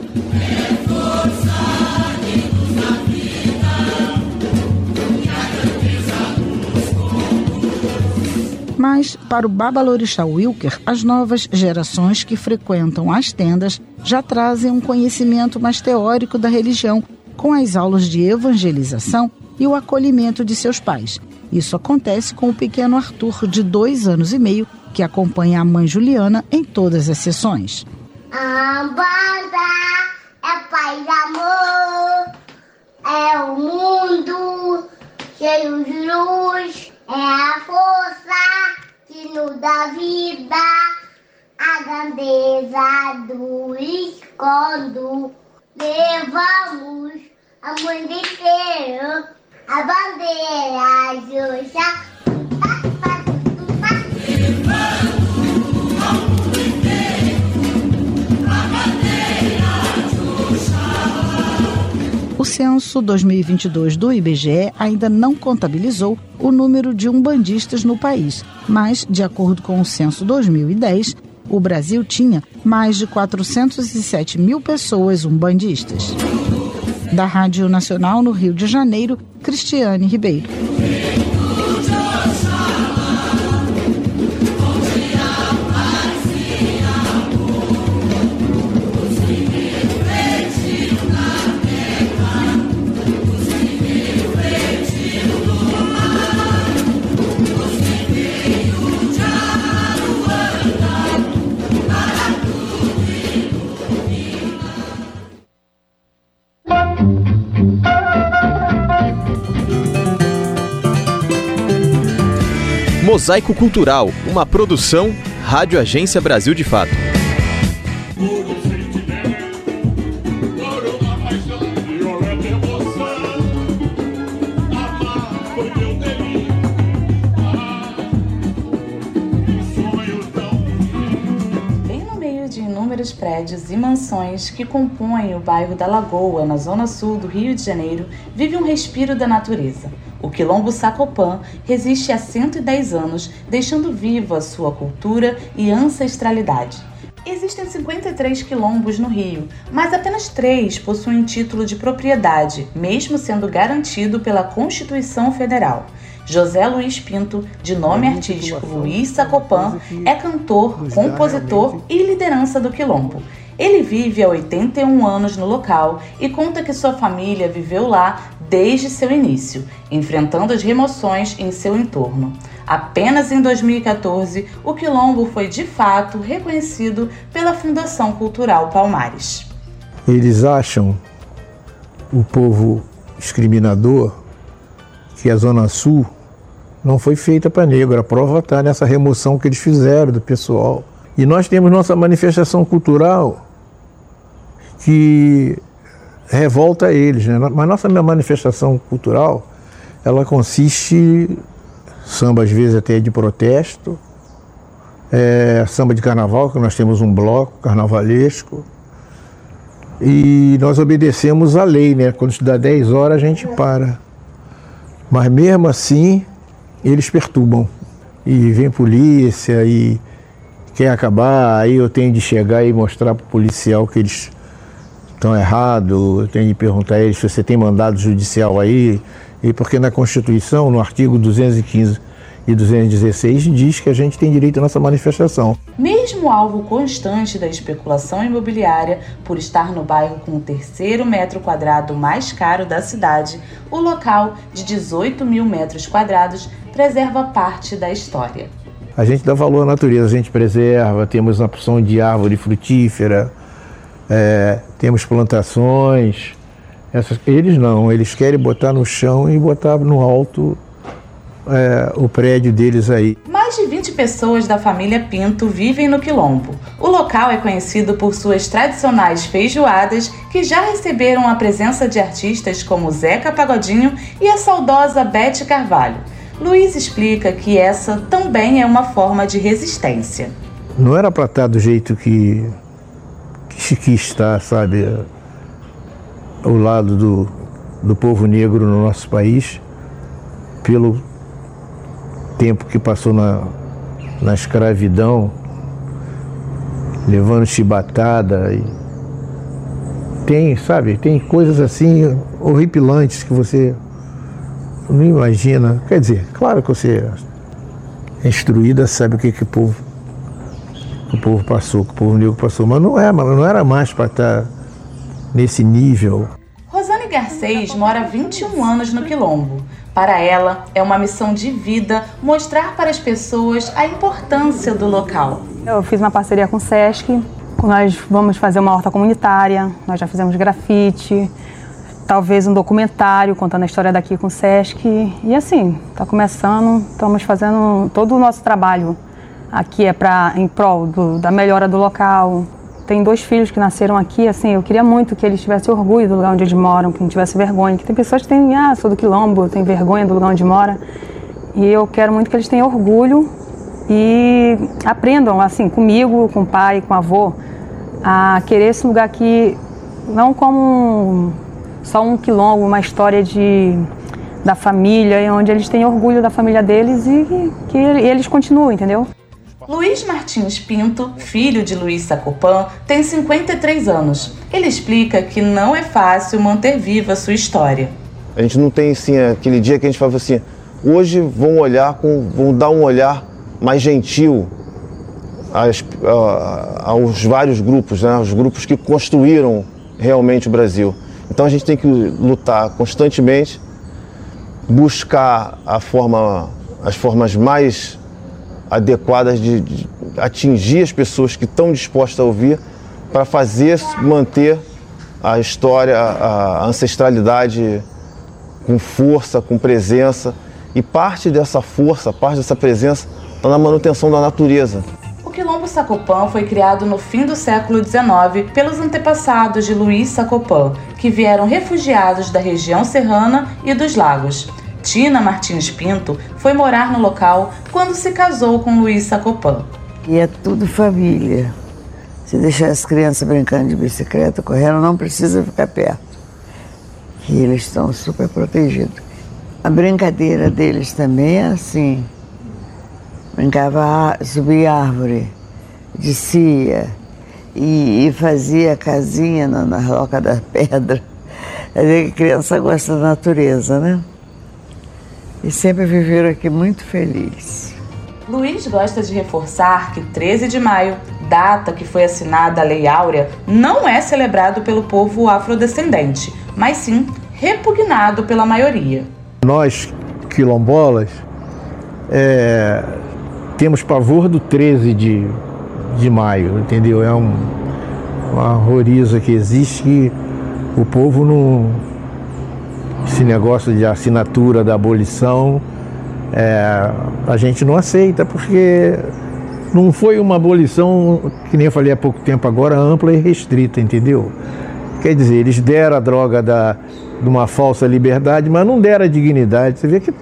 Speaker 36: Mas, para o Babalorixá Wilker, as novas gerações que frequentam as tendas já trazem um conhecimento mais teórico da religião, com as aulas de evangelização e o acolhimento de seus pais. Isso acontece com o pequeno Arthur, de dois anos e meio, que acompanha a mãe Juliana em todas as sessões.
Speaker 40: A banda é paz amor, é o mundo cheio de luz, é a força que nos dá vida, a grandeza do escondo. Levamos a mundo inteiro, a bandeira Xuxa.
Speaker 36: O censo 2022 do IBGE ainda não contabilizou o número de umbandistas no país, mas, de acordo com o censo 2010, o Brasil tinha mais de 407 mil pessoas umbandistas. Da Rádio Nacional no Rio de Janeiro, Cristiane Ribeiro.
Speaker 41: Mosaico Cultural, uma produção Rádio Agência Brasil de Fato.
Speaker 42: Bem no meio de inúmeros prédios e mansões que compõem o bairro da Lagoa, na zona sul do Rio de Janeiro, vive um respiro da natureza. O quilombo Sacopã resiste há 110 anos, deixando viva a sua cultura e ancestralidade. Existem 53 quilombos no Rio, mas apenas três possuem título de propriedade, mesmo sendo garantido pela Constituição Federal. José Luiz Pinto, de nome artístico Luiz Sacopã, é cantor, compositor e liderança do quilombo. Ele vive há 81 anos no local e conta que sua família viveu lá desde seu início, enfrentando as remoções em seu entorno. Apenas em 2014, o quilombo foi de fato reconhecido pela Fundação Cultural Palmares.
Speaker 43: Eles acham o povo discriminador que a Zona Sul não foi feita para negro. A prova está nessa remoção que eles fizeram do pessoal. E nós temos nossa manifestação cultural que revolta eles, né? Mas nossa manifestação cultural, ela consiste samba às vezes até de protesto, é, samba de carnaval, que nós temos um bloco carnavalesco, e nós obedecemos a lei, né? Quando dá 10 horas a gente para. Mas mesmo assim, eles perturbam. E vem polícia e quer acabar, aí eu tenho de chegar e mostrar para o policial que eles estão errados, eu tenho de perguntar a eles se você tem mandado judicial aí, e porque na Constituição, no artigo 215 e 216, diz que a gente tem direito à nossa manifestação.
Speaker 42: Mesmo alvo constante da especulação imobiliária, por estar no bairro com o terceiro metro quadrado mais caro da cidade, o local, de 18 mil metros quadrados, preserva parte da história.
Speaker 43: A gente dá valor à natureza, a gente preserva, temos uma opção de árvore frutífera, é, temos plantações. Essas, eles não, eles querem botar no chão e botar no alto é, o prédio deles aí.
Speaker 42: Mais de 20 pessoas da família Pinto vivem no Quilombo. O local é conhecido por suas tradicionais feijoadas, que já receberam a presença de artistas como Zeca Pagodinho e a saudosa Bete Carvalho. Luiz explica que essa também é uma forma de resistência.
Speaker 43: Não era para estar do jeito que, que, que está, sabe, ao lado do, do povo negro no nosso país, pelo tempo que passou na, na escravidão, levando chibatada. E tem, sabe, tem coisas assim horripilantes que você não imagina. Quer dizer, claro que você é instruída, sabe o que, que o povo que o povo passou, que o povo negro passou, mas não é, mas não era mais para estar nesse nível.
Speaker 42: Rosane Garcês mora há 21 anos no Quilombo. Para ela, é uma missão de vida mostrar para as pessoas a importância do local.
Speaker 35: Eu fiz uma parceria com o SESC, nós vamos fazer uma horta comunitária, nós já fizemos grafite, talvez um documentário contando a história daqui com o SESC. E assim, está começando, estamos fazendo todo o nosso trabalho aqui é para em prol do, da melhora do local, tem dois filhos que nasceram aqui, assim, eu queria muito que eles tivessem orgulho do lugar onde eles moram, que não tivesse vergonha. Que tem pessoas que têm, ah, sou do quilombo, tem vergonha do lugar onde mora. E eu quero muito que eles tenham orgulho e aprendam, assim, comigo, com o pai, com o avô, a querer esse lugar aqui, não como só um quilombo, uma história de da família, onde eles têm orgulho da família deles e que, eles continuam, entendeu?
Speaker 42: Luiz Martins Pinto, filho de Luiz Sacopan, tem 53 anos. Ele explica que não é fácil manter viva a sua história.
Speaker 38: A gente não tem assim aquele dia que a gente fala assim, hoje vão olhar com, vão dar um olhar mais gentil às, aos vários grupos, né? Os grupos que construíram realmente o Brasil. Então a gente tem que lutar constantemente, buscar a forma, as formas mais adequadas de, de atingir as pessoas que estão dispostas a ouvir para fazer manter a história, a ancestralidade com força, com presença. E parte dessa força, parte dessa presença está na manutenção da natureza.
Speaker 42: O Quilombo Sacopan foi criado no fim do século XIX pelos antepassados de Luiz Sacopan, que vieram refugiados da região serrana e dos lagos. Tina Martins Pinto foi morar no local quando se casou com Luiz Sacopan.
Speaker 44: E é tudo família. Se deixar as crianças brincando de bicicleta, correndo, não precisa ficar perto. Que eles estão super protegidos. A brincadeira deles também é assim. Brincava, subia árvore, descia e, e fazia casinha na, na roca da pedra. A criança gosta da natureza, né? E sempre viveram aqui muito felizes.
Speaker 42: Luiz gosta de reforçar que 13 de maio, data que foi assinada a Lei Áurea, não é celebrado pelo povo afrodescendente, mas sim repugnado pela maioria.
Speaker 43: Nós, quilombolas, é, temos pavor do 13 de, de maio, entendeu? É um, uma horroriza que existe que o povo não esse negócio de assinatura da abolição, é, a gente não aceita, porque não foi uma abolição, que nem eu falei há pouco tempo agora, ampla e restrita, entendeu? Quer dizer, eles deram a droga da, de uma falsa liberdade, mas não deram a dignidade. Você vê que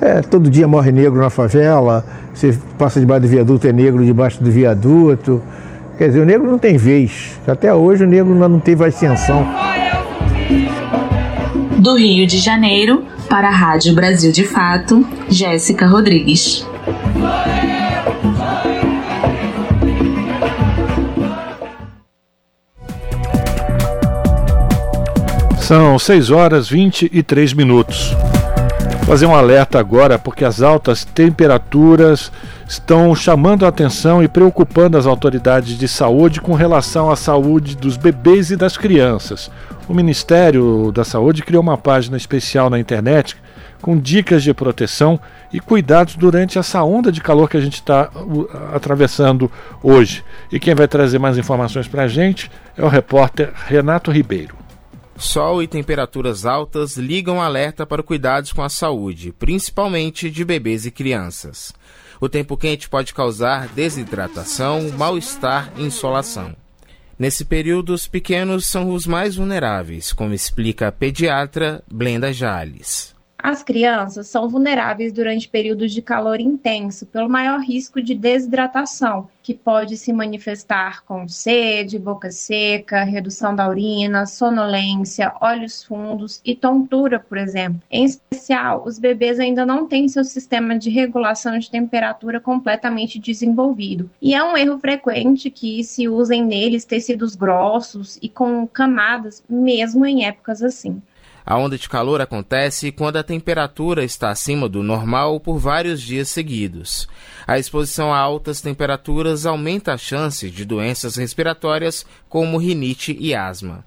Speaker 43: é, todo dia morre negro na favela, você passa debaixo do viaduto, é negro debaixo do viaduto. Quer dizer, o negro não tem vez. Até hoje o negro não teve ascensão
Speaker 42: do Rio de Janeiro, para a Rádio Brasil de Fato, Jéssica Rodrigues.
Speaker 1: São 6 horas 23 minutos. Vou fazer um alerta agora porque as altas temperaturas estão chamando a atenção e preocupando as autoridades de saúde com relação à saúde dos bebês e das crianças. O Ministério da Saúde criou uma página especial na internet com dicas de proteção e cuidados durante essa onda de calor que a gente está atravessando hoje. E quem vai trazer mais informações para a gente é o repórter Renato Ribeiro.
Speaker 45: Sol e temperaturas altas ligam alerta para cuidados com a saúde, principalmente de bebês e crianças. O tempo quente pode causar desidratação, mal-estar e insolação. Nesse período, os pequenos são os mais vulneráveis, como explica a pediatra Blenda Jales.
Speaker 46: As crianças são vulneráveis durante períodos de calor intenso pelo maior risco de desidratação, que pode se manifestar com sede, boca seca, redução da urina, sonolência, olhos fundos e tontura, por exemplo. Em especial, os bebês ainda não têm seu sistema de regulação de temperatura completamente desenvolvido. E é um erro frequente que se usem neles tecidos grossos e com camadas, mesmo em épocas assim.
Speaker 45: A onda de calor acontece quando a temperatura está acima do normal por vários dias seguidos. A exposição a altas temperaturas aumenta a chance de doenças respiratórias como rinite e asma.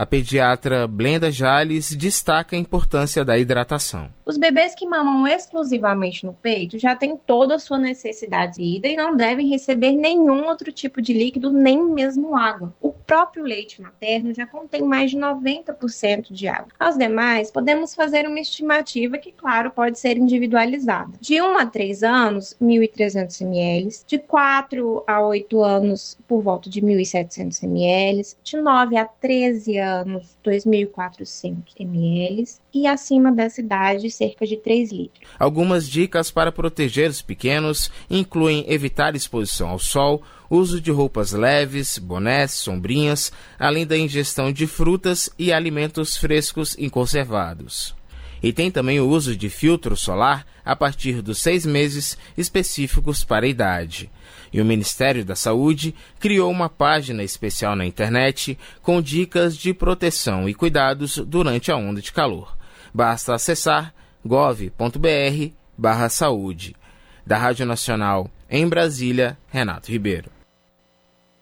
Speaker 45: A pediatra Blenda Jales destaca a importância da hidratação.
Speaker 46: Os bebês que mamam exclusivamente no peito já têm toda a sua necessidade de ida e não devem receber nenhum outro tipo de líquido, nem mesmo água. O próprio leite materno já contém mais de 90% de água. Aos demais, podemos fazer uma estimativa que, claro, pode ser individualizada. De 1 a 3 anos, 1.300 ml. De 4 a 8 anos, por volta de 1.700 ml. De 9 a 13 anos, 2.400 ml. E acima dessa idade, cerca de 3 litros.
Speaker 45: Algumas dicas para proteger os pequenos incluem evitar exposição ao sol, uso de roupas leves, bonés, sombrinhas, além da ingestão de frutas e alimentos frescos e conservados. E tem também o uso de filtro solar a partir dos seis meses específicos para a idade. E o Ministério da Saúde criou uma página especial na internet com dicas de proteção e cuidados durante a onda de calor. Basta acessar gov.br barra saúde. Da Rádio Nacional em Brasília, Renato Ribeiro.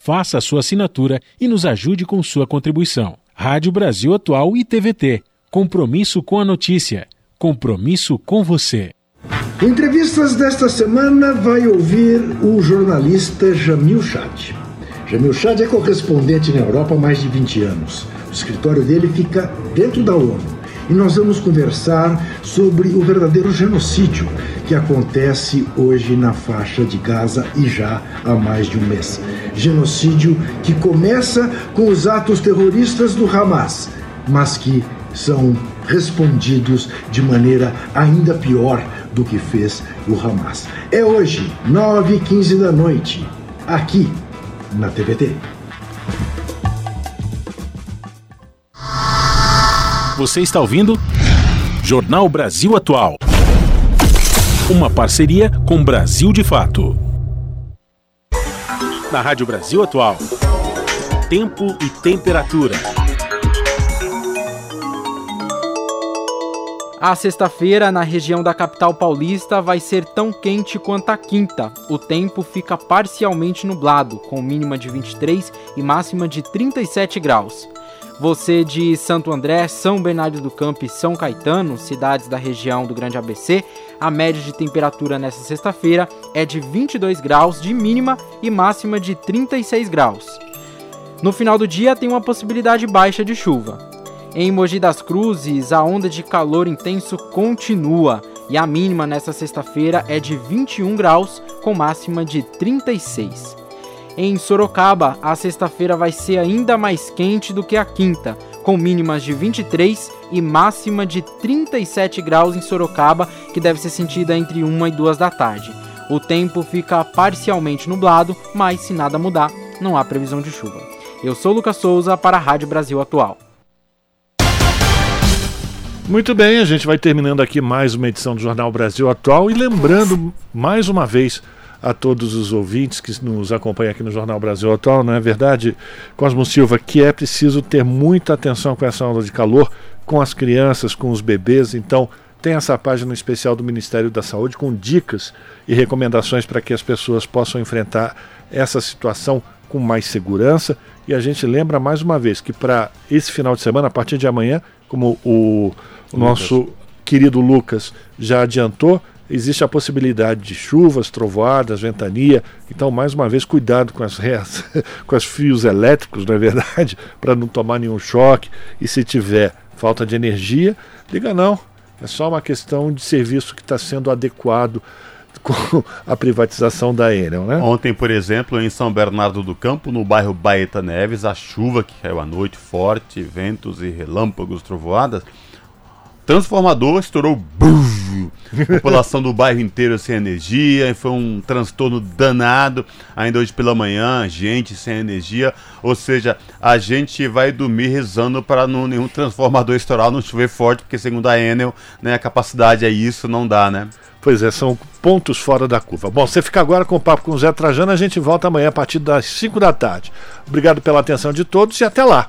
Speaker 2: faça a sua assinatura e nos ajude com sua contribuição. Rádio Brasil Atual e TVT. Compromisso com a notícia. Compromisso com você.
Speaker 17: Entrevistas desta semana vai ouvir o jornalista Jamil Chad. Jamil Chad é correspondente na Europa há mais de 20 anos. O escritório dele fica dentro da ONU. E nós vamos conversar sobre o verdadeiro genocídio que acontece hoje na faixa de Gaza e já há mais de um mês. Genocídio que começa com os atos terroristas do Hamas, mas que são respondidos de maneira ainda pior do que fez o Hamas. É hoje, 9h15 da noite, aqui na TVT.
Speaker 2: Você está ouvindo Jornal Brasil Atual. Uma parceria com Brasil de Fato. Na Rádio Brasil Atual. Tempo e temperatura.
Speaker 4: A sexta-feira, na região da capital paulista, vai ser tão quente quanto a quinta. O tempo fica parcialmente nublado, com mínima de 23 e máxima de 37 graus. Você de Santo André, São Bernardo do Campo e São Caetano, cidades da região do Grande ABC, a média de temperatura nesta sexta-feira é de 22 graus de mínima e máxima de 36 graus. No final do dia tem uma possibilidade baixa de chuva. Em Mogi das Cruzes, a onda de calor intenso continua e a mínima nesta sexta-feira é de 21 graus, com máxima de 36. Em Sorocaba, a sexta-feira vai ser ainda mais quente do que a quinta, com mínimas de 23 e máxima de 37 graus em Sorocaba, que deve ser sentida entre 1 e 2 da tarde. O tempo fica parcialmente nublado, mas se nada mudar, não há previsão de chuva. Eu sou Lucas Souza para a Rádio Brasil Atual.
Speaker 1: Muito bem, a gente vai terminando aqui mais uma edição do Jornal Brasil Atual e lembrando mais uma vez a todos os ouvintes que nos acompanham aqui no Jornal Brasil Atual, não é verdade, Cosmo Silva, que é preciso ter muita atenção com essa onda de calor, com as crianças, com os bebês. Então, tem essa página especial do Ministério da Saúde com dicas e recomendações para que as pessoas possam enfrentar essa situação com mais segurança. E a gente lembra mais uma vez que para esse final de semana, a partir de amanhã, como o, o nosso querido Lucas já adiantou, existe a possibilidade de chuvas, trovoadas, ventania. Então, mais uma vez, cuidado com as reas, com os fios elétricos, não é verdade? Para não tomar nenhum choque. E se tiver falta de energia, liga não. É só uma questão de serviço que está sendo adequado com a privatização da Enel, né?
Speaker 3: Ontem, por exemplo, em São Bernardo do Campo, no bairro Baeta Neves, a chuva que caiu à noite, forte, ventos e relâmpagos, trovoadas, transformador estourou. Bum, população do bairro inteiro sem energia. Foi um transtorno danado. Ainda hoje pela manhã, gente sem energia. Ou seja, a gente vai dormir rezando para não nenhum transformador estourar, não chover forte, porque segundo a Enel, né, a capacidade é isso, não dá, né?
Speaker 1: Pois é, são pontos fora da curva. Bom, você fica agora com o papo com o Zé Trajano. A gente volta amanhã a partir das 5 da tarde. Obrigado pela atenção de todos e até lá.